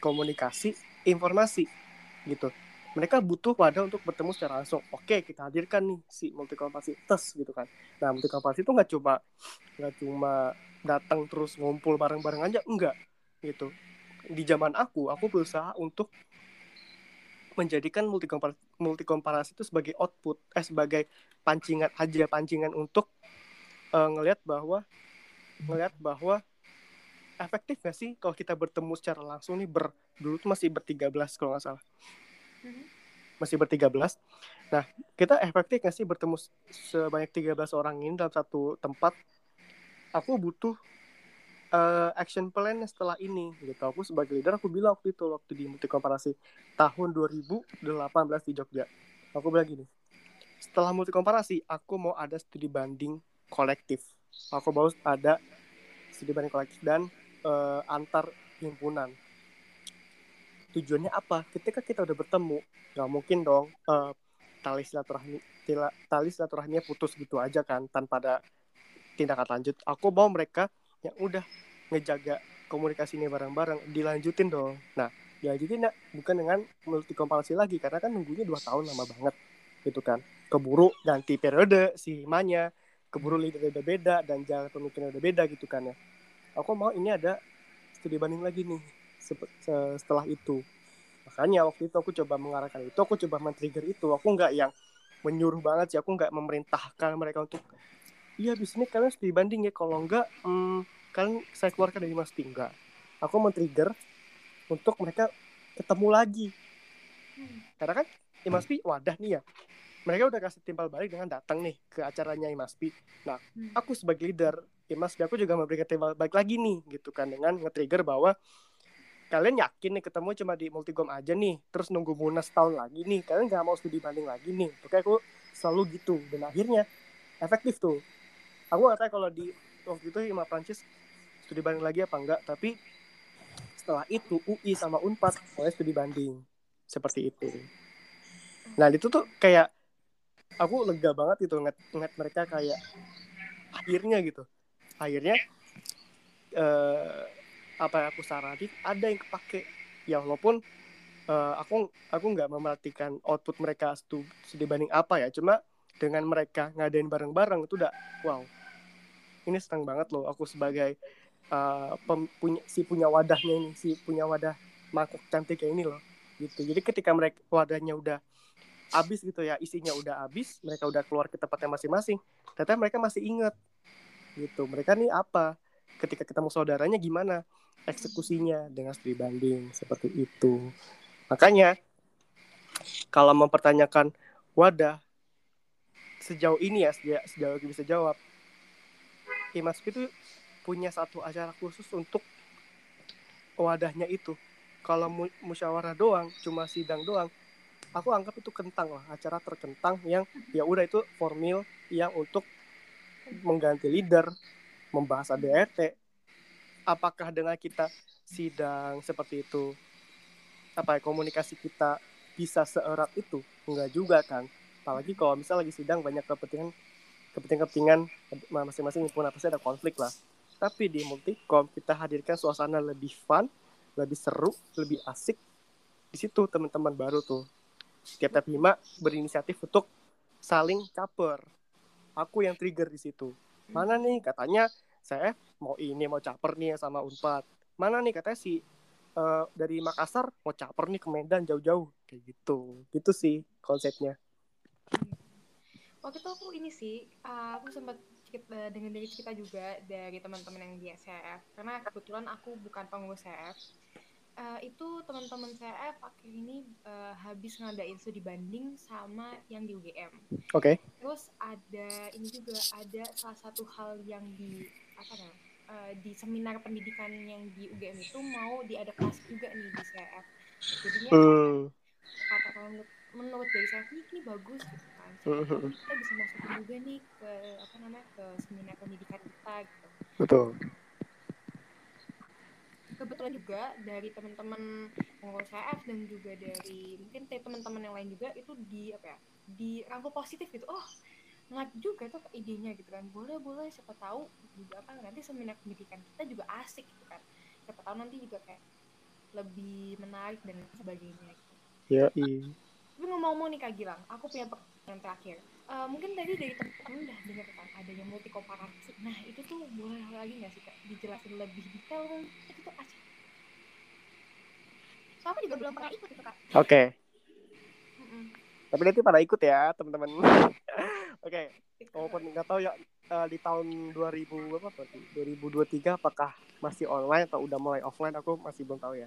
komunikasi informasi gitu mereka butuh wadah untuk bertemu secara langsung. Oke, kita hadirkan nih si multikomparasi tes gitu kan. Nah, multikomparasi itu nggak cuma nggak cuma datang terus ngumpul bareng-bareng aja, enggak gitu. Di zaman aku, aku berusaha untuk menjadikan multikomparasi, multikomparasi itu sebagai output, eh sebagai pancingan aja, pancingan untuk uh, ngelihat bahwa ngelihat bahwa efektif gak sih kalau kita bertemu secara langsung nih ber dulu tuh masih bertiga belas kalau nggak salah masih bertiga belas. Nah, kita efektif nggak sih bertemu sebanyak 13 orang ini dalam satu tempat? Aku butuh uh, action plan setelah ini gitu. Aku sebagai leader aku bilang waktu itu waktu di multi komparasi tahun 2018 di Jogja. Aku bilang gini. Setelah multi komparasi, aku mau ada studi banding kolektif. Aku mau ada studi banding kolektif dan uh, antar himpunan tujuannya apa? Ketika kita udah bertemu nggak mungkin dong uh, tali silaturahmi tali silaturahminya putus gitu aja kan tanpa ada tindakan lanjut. Aku mau mereka yang udah ngejaga komunikasi ini bareng-bareng dilanjutin dong. Nah dilanjutin ya bukan dengan multi komparasi lagi karena kan nunggunya dua tahun lama banget gitu kan. Keburu ganti periode si himanya keburu leader udah beda dan jalan pemikiran udah beda gitu kan ya. Aku mau ini ada studi banding lagi nih setelah itu. Makanya waktu itu aku coba mengarahkan itu aku coba men-trigger itu. Aku nggak yang menyuruh banget sih aku nggak memerintahkan mereka untuk iya di sini kalian harus dibanding ya kalau enggak hmm, kalian saya keluarkan dari mas tinggal aku men-trigger untuk mereka ketemu lagi. Karena kan Imaspi wadah nih ya mereka udah kasih timbal balik dengan datang nih ke acaranya Imaspi nah aku sebagai leader Imaspi aku juga memberikan timbal balik lagi nih gitu kan dengan nge-trigger bahwa kalian yakin nih ketemu cuma di multigom aja nih terus nunggu munas tahun lagi nih kalian nggak mau studi banding lagi nih. Oke aku selalu gitu. Dan akhirnya efektif tuh. Aku nggak tahu kalau di waktu itu Ima Prancis studi banding lagi apa enggak tapi setelah itu UI sama Unpad oleh studi banding. Seperti itu. Nah itu tuh kayak aku lega banget gitu ngeliat, ngeliat mereka kayak akhirnya gitu. Akhirnya uh, apa yang aku saranin ada yang kepake. Ya walaupun uh, aku aku nggak memerhatikan output mereka dibanding apa ya. Cuma dengan mereka ngadain bareng-bareng itu udah wow. Ini senang banget loh aku sebagai uh, punya si punya wadahnya ini si punya wadah mangkok cantik ini loh gitu. Jadi ketika mereka wadahnya udah habis gitu ya isinya udah habis mereka udah keluar ke tempatnya masing-masing ternyata mereka masih inget gitu. Mereka nih apa ketika ketemu saudaranya gimana eksekusinya dengan studi banding seperti itu. Makanya kalau mempertanyakan wadah sejauh ini ya sejauh, sejauh aku bisa jawab Imas itu punya satu acara khusus untuk wadahnya itu. Kalau mu musyawarah doang cuma sidang doang aku anggap itu kentang lah acara terkentang yang ya udah itu formil yang untuk mengganti leader membahas ADRT apakah dengan kita sidang seperti itu apa ya komunikasi kita bisa seerat itu? Enggak juga kan apalagi kalau misal lagi sidang banyak kepentingan kepentingan-kepentingan masing-masing pun pasti ada konflik lah. Tapi di multikom kita hadirkan suasana lebih fun lebih seru lebih asik di situ teman-teman baru tuh. Tiap-tiap lima berinisiatif untuk saling caper. Aku yang trigger di situ mana nih? Katanya saya mau ini mau caper nih sama unpad. Mana nih? Katanya si uh, dari Makassar mau caper nih ke Medan jauh-jauh. Kayak gitu. Gitu sih konsepnya. Waktu itu aku ini sih uh, aku sempat uh, dengan dari cerita juga dari teman-teman yang di SF karena kebetulan aku bukan pengurus SF uh, itu teman-teman CF akhir ini uh, habis ngadain studi banding sama yang di UGM. Oke. Okay. Terus ada ini juga ada salah satu hal yang di apa namanya uh, di seminar pendidikan yang di UGM itu mau diadaptasi juga nih di CF. Jadinya hmm. kata menurut menurut dari saya ini bagus gitu kan hmm. kita bisa masukin juga nih ke apa namanya ke seminar pendidikan kita gitu betul kebetulan juga dari teman-teman pengurus CF dan juga dari mungkin teman-teman yang lain juga itu di apa ya dirangkul positif gitu oh menarik juga tuh idenya gitu kan boleh boleh siapa tahu juga apa nanti seminar pendidikan kita juga asik gitu kan siapa tahu nanti juga kayak lebih menarik dan sebagainya gitu. ya iya tapi ngomong-ngomong nih Kak Gilang, aku punya pertanyaan terakhir. Uh, mungkin tadi dari teman-teman udah dengar kan adanya multi komparasi. Nah itu tuh boleh lagi nggak sih Kak dijelasin lebih detail kan? Itu tuh aja. Soalnya juga belum pernah ikut itu Kak. Oke. Okay. Tapi nanti pada ikut ya teman-teman. Oke. Okay. Walaupun nggak tahu ya uh, di tahun 2000 apa berarti 2023 apakah masih online atau udah mulai offline aku masih belum tahu ya.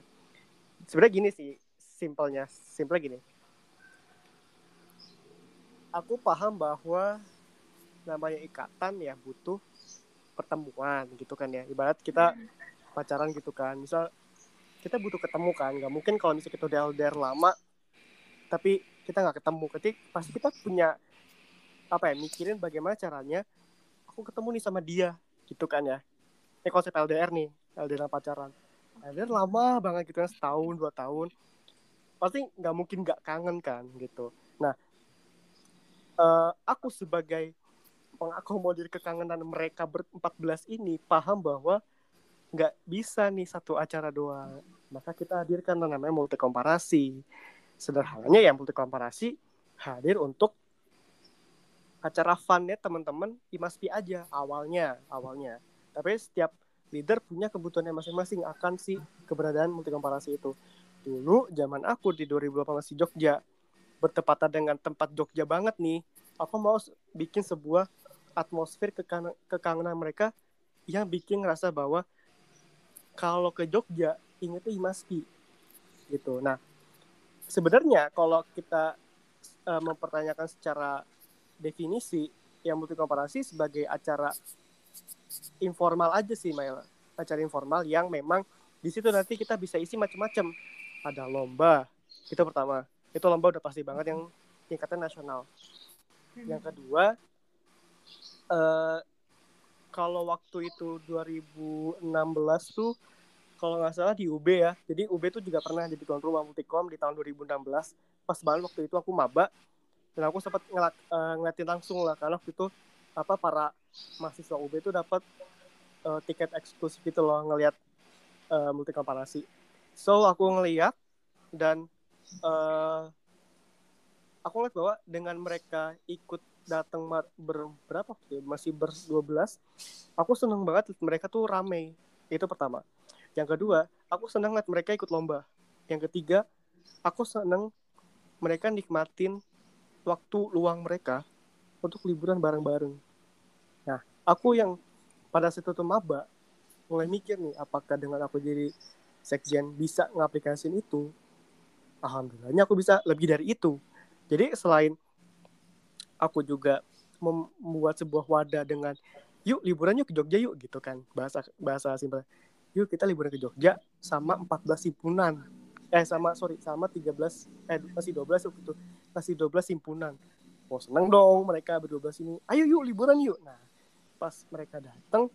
Sebenarnya gini sih, simpelnya, simpelnya gini aku paham bahwa namanya ikatan ya butuh pertemuan gitu kan ya. Ibarat kita pacaran gitu kan. Misal kita butuh ketemu kan. Nggak mungkin kalau misalnya kita udah LDR lama tapi kita nggak ketemu. Ketik pasti kita punya apa ya mikirin bagaimana caranya aku ketemu nih sama dia gitu kan ya. Ini konsep LDR nih LDR pacaran. LDR lama banget gitu kan setahun dua tahun. Pasti nggak mungkin nggak kangen kan gitu. Nah uh, aku sebagai mengakomodir kekangenan mereka berempat belas ini paham bahwa nggak bisa nih satu acara doang. Maka kita hadirkan namanya multi komparasi sederhananya ya multi komparasi hadir untuk acara funnya teman-teman Imaspi aja awalnya awalnya. Tapi setiap leader punya kebutuhannya masing-masing akan si keberadaan multi komparasi itu. Dulu zaman aku di 2018 di Jogja bertepatan dengan tempat Jogja banget nih aku mau bikin sebuah atmosfer kekan kekangenan mereka yang bikin ngerasa bahwa kalau ke Jogja ingetnya Imaski gitu. Nah sebenarnya kalau kita uh, mempertanyakan secara definisi yang multi komparasi sebagai acara informal aja sih Maila. Acara informal yang memang di situ nanti kita bisa isi macam-macam ada lomba itu pertama itu lomba udah pasti banget yang tingkatnya nasional. Hmm. yang kedua uh, kalau waktu itu 2016 tuh kalau nggak salah di UB ya. Jadi UB tuh juga pernah jadi tuan rumah multikom di tahun 2016 pas banget waktu itu aku maba dan aku sempat ngelat, uh, ngeliatin langsung lah. Karena waktu itu apa para mahasiswa UB itu dapat uh, tiket eksklusif gitu loh ngelihat uh, multi komparasi so aku ngeliat dan uh, aku lihat bahwa dengan mereka ikut datang berberapa ya? masih ber 12 aku seneng banget mereka tuh rame. Itu pertama. Yang kedua aku senang lihat mereka ikut lomba. Yang ketiga aku seneng mereka nikmatin waktu luang mereka untuk liburan bareng-bareng. Nah aku yang pada saat itu maba mulai mikir nih apakah dengan aku jadi sekjen bisa ngaplikasiin itu alhamdulillahnya aku bisa lebih dari itu. Jadi selain aku juga membuat sebuah wadah dengan yuk liburan yuk ke Jogja yuk gitu kan. Bahasa bahasa simpel. Yuk kita liburan ke Jogja sama 14 himpunan. Eh sama sorry sama 13 eh masih 12 waktu itu. Masih 12 himpunan. Oh seneng dong mereka berdua ini. Ayo yuk liburan yuk. Nah pas mereka datang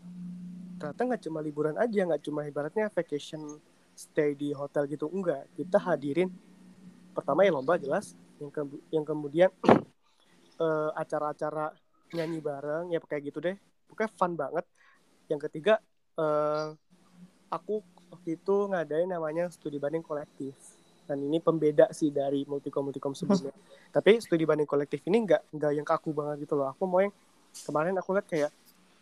ternyata nggak cuma liburan aja nggak cuma ibaratnya vacation stay di hotel gitu enggak kita hadirin pertama ya lomba jelas yang ke yang kemudian uh, acara-acara nyanyi bareng ya kayak gitu deh. Pokoknya fun banget. Yang ketiga uh, aku waktu itu ngadain namanya studi banding kolektif. Dan ini pembeda sih dari multikom multikom sebelumnya. Tapi studi banding kolektif ini nggak nggak yang kaku banget gitu loh. Aku mau yang kemarin aku lihat kayak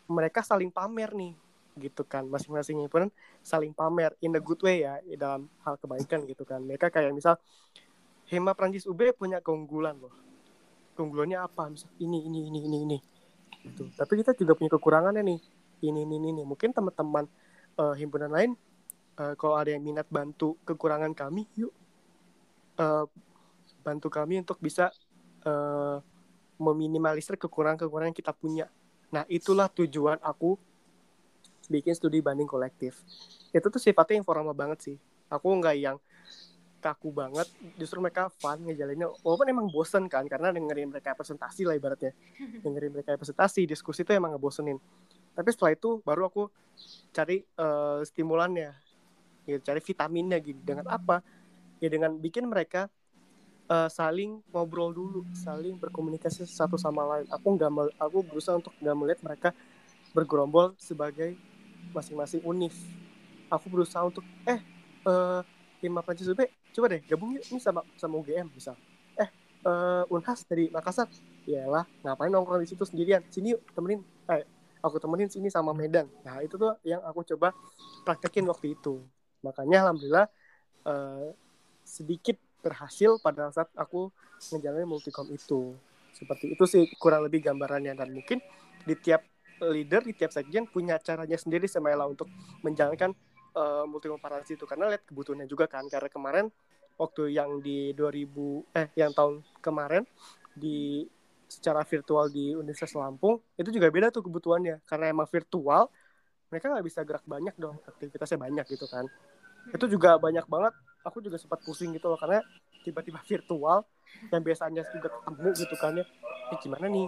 mereka saling pamer nih gitu kan. Masing-masing pun saling pamer in a good way ya dalam hal kebaikan gitu kan. Mereka kayak misal Hema Prancis UB punya keunggulan loh. Keunggulannya apa? Misal ini ini ini ini ini. Gitu. tapi kita juga punya kekurangannya nih. Ini ini ini, ini. mungkin teman-teman uh, himpunan lain uh, kalau ada yang minat bantu kekurangan kami yuk uh, bantu kami untuk bisa uh, meminimalisir kekurangan-kekurangan yang kita punya. Nah itulah tujuan aku bikin studi banding kolektif. Itu tuh sifatnya informal banget sih. Aku nggak yang kaku banget justru mereka fun ngejalinnya walaupun emang bosen kan karena dengerin mereka presentasi lah ibaratnya. Dengerin mereka presentasi diskusi itu emang ngebosenin. Tapi setelah itu baru aku cari uh, stimulannya. Gitu cari vitaminnya gitu dengan apa? Ya dengan bikin mereka uh, saling ngobrol dulu saling berkomunikasi satu sama lain. Aku nggak aku berusaha untuk nggak melihat mereka bergerombol sebagai masing-masing univ. Aku berusaha untuk eh uh, lima Prancis UB coba deh gabung yuk. Ini sama sama UGM bisa. Eh uh, Unhas dari Makassar. Lah ngapain nongkrong di situ sendirian? Sini yuk temenin. Eh aku temenin sini sama Medan. Nah itu tuh yang aku coba praktekin waktu itu. Makanya alhamdulillah uh, sedikit berhasil pada saat aku ngejalanin multikom itu. Seperti itu sih kurang lebih gambarannya. Dan mungkin di tiap leader di tiap sekjen punya caranya sendiri sama Ella untuk menjalankan uh, multikom parasi itu karena lihat kebutuhannya juga kan. Karena kemarin waktu yang di 2000 eh yang tahun kemarin di secara virtual di Universitas Lampung itu juga beda tuh kebutuhannya. Karena emang virtual mereka nggak bisa gerak banyak dong aktivitasnya banyak gitu kan. Itu juga banyak banget aku juga sempat pusing gitu loh karena tiba-tiba virtual yang biasanya juga ketemu gitu kan ya. Ini gimana nih?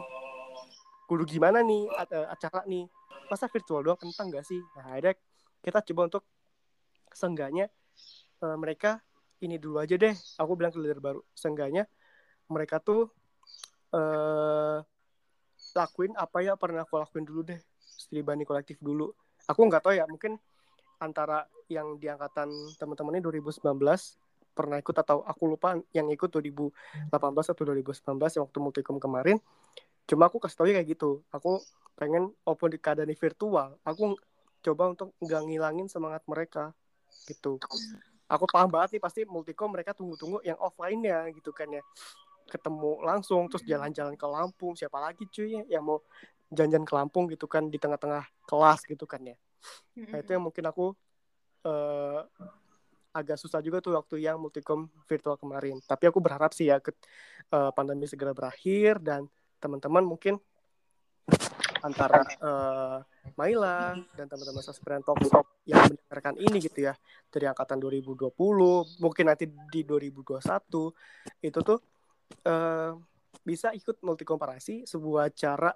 Kudu gimana nih acara nih? Masa virtual doang kentang gak sih? Nah akhirnya kita coba untuk seenggaknya uh, mereka ini dulu aja deh. Aku bilang ke leader baru seenggaknya mereka tuh uh, lakuin apa ya pernah aku lakuin dulu deh. Studi kolektif dulu. Aku nggak tahu ya mungkin antara yang di angkatan teman-teman ini 2019 pernah ikut atau aku lupa yang ikut 2018 atau 2019 yang waktu multikom kemarin. Cuma aku kasih tau ya kayak gitu. Aku pengen walaupun di keadaan virtual. Aku coba untuk nggak ngilangin semangat mereka gitu. Aku paham banget nih pasti multikom mereka tunggu-tunggu yang offline ya gitu kan ya. Ketemu langsung terus jalan-jalan ke Lampung. Siapa lagi cuy ya yang mau jalan-jalan ke Lampung gitu kan di tengah-tengah kelas gitu kan ya. Nah itu yang mungkin aku uh, agak susah juga tuh waktu yang multikom virtual kemarin. Tapi aku berharap sih ya ke, uh, pandemi segera berakhir dan teman-teman mungkin antara uh, Maila dan teman-teman Saspiran Talk yang mendengarkan ini gitu ya dari angkatan 2020 mungkin nanti di 2021 itu tuh uh, bisa ikut multi komparasi sebuah cara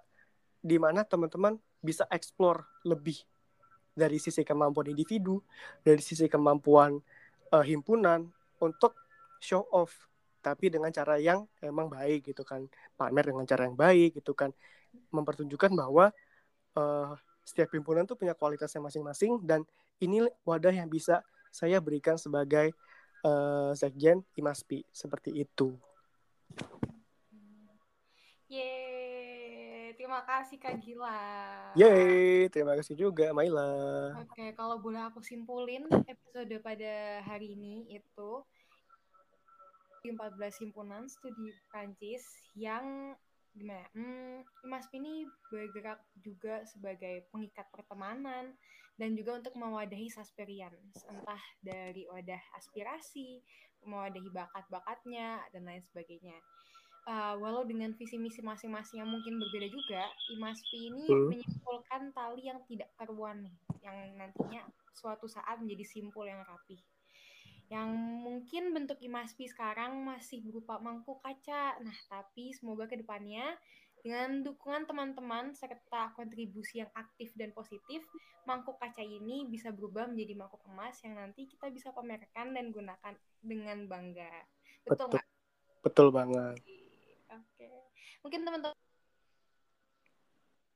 di mana teman-teman bisa explore lebih dari sisi kemampuan individu dari sisi kemampuan uh, himpunan untuk show off tapi dengan cara yang emang baik gitu kan pamer dengan cara yang baik gitu kan mempertunjukkan bahwa uh, setiap himpunan tuh punya kualitasnya masing-masing dan ini wadah yang bisa saya berikan sebagai uh, sekjen Imaspi seperti itu. Yeay, terima kasih Kak Gila. Yeay, terima kasih juga Maila. Oke, kalau boleh aku simpulin episode pada hari ini itu 14 himpunan studi Prancis yang gimana? Hmm, Mas Pini bergerak juga sebagai pengikat pertemanan dan juga untuk mewadahi Sasperian, entah dari wadah aspirasi, mewadahi bakat-bakatnya dan lain sebagainya. uh, walau dengan visi misi masing-masing yang mungkin berbeda juga, IMASPI ini Hmm. menyimpulkan tali yang tidak karuan nih, yang nantinya suatu saat menjadi simpul yang rapi. Yang mungkin bentuk IMASPI sekarang masih berupa mangkuk kaca. Nah, tapi semoga ke depannya dengan dukungan teman-teman serta kontribusi yang aktif dan positif, mangkuk kaca ini bisa berubah menjadi mangkuk emas yang nanti kita bisa pamerkan dan gunakan dengan bangga. Betul Betul. nggak? Betul banget. Oke. Mungkin teman-teman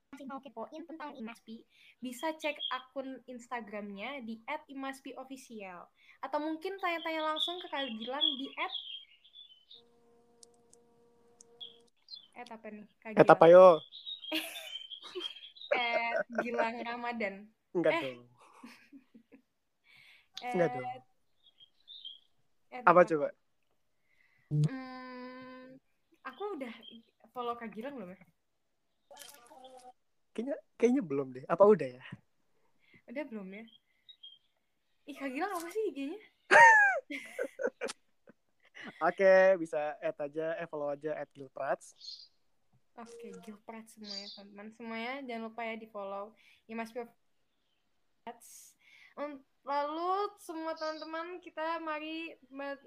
masih mau kepoin tentang Imaspi, bisa cek akun Instagramnya di @imaspi_official atau mungkin tanya-tanya langsung ke Kak Gilang di at at apa nih? Kak Eh, apa yo? At Gilang Ramadan. Enggak Eh. dong. Enggak At- dong. at Apa coba? Hmm, aku udah follow Kak Gilang belum ya? Kayaknya kayaknya belum deh. Apa udah ya? Udah belum ya? Ih, Kak Gilang apa sih IG-nya? Oke, bisa add aja, eh follow aja at Gilprats. Oke, Gilprat semuanya, teman-teman. Semuanya jangan lupa ya di-follow. Ya, Mas. Um, Lalu semua teman-teman kita mari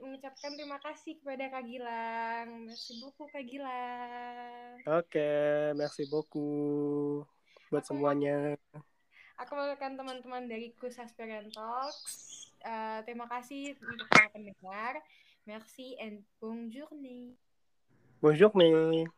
mengucapkan terima kasih kepada Kak Gilang. Merci beaucoup Kak Gilang. Oke, merci beaucoup buat Aku- semuanya. Aku melakukan teman-teman dari Kus Aspirant Talks. Eh, terima kasih untuk para pendengar. Merci and bonne journée. Bonjour nih.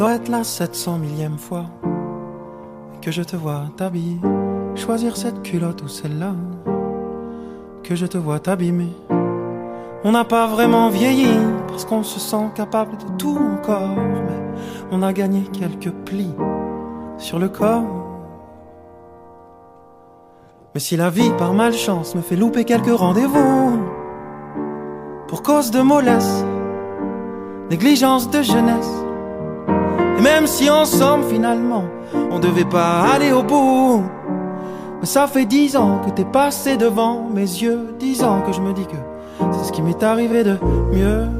Doit être la 700 millième fois que je te vois t'habiller, choisir cette culotte ou celle-là, que je te vois t'abîmer. On n'a pas vraiment vieilli parce qu'on se sent capable de tout encore, mais on a gagné quelques plis sur le corps. Mais si la vie par malchance me fait louper quelques rendez-vous, pour cause de mollesse, négligence de jeunesse, et même si ensemble finalement on devait pas aller au bout. Mais ça fait dix ans que t'es passé devant mes yeux. Dix ans que je me dis que c'est ce qui m'est arrivé de mieux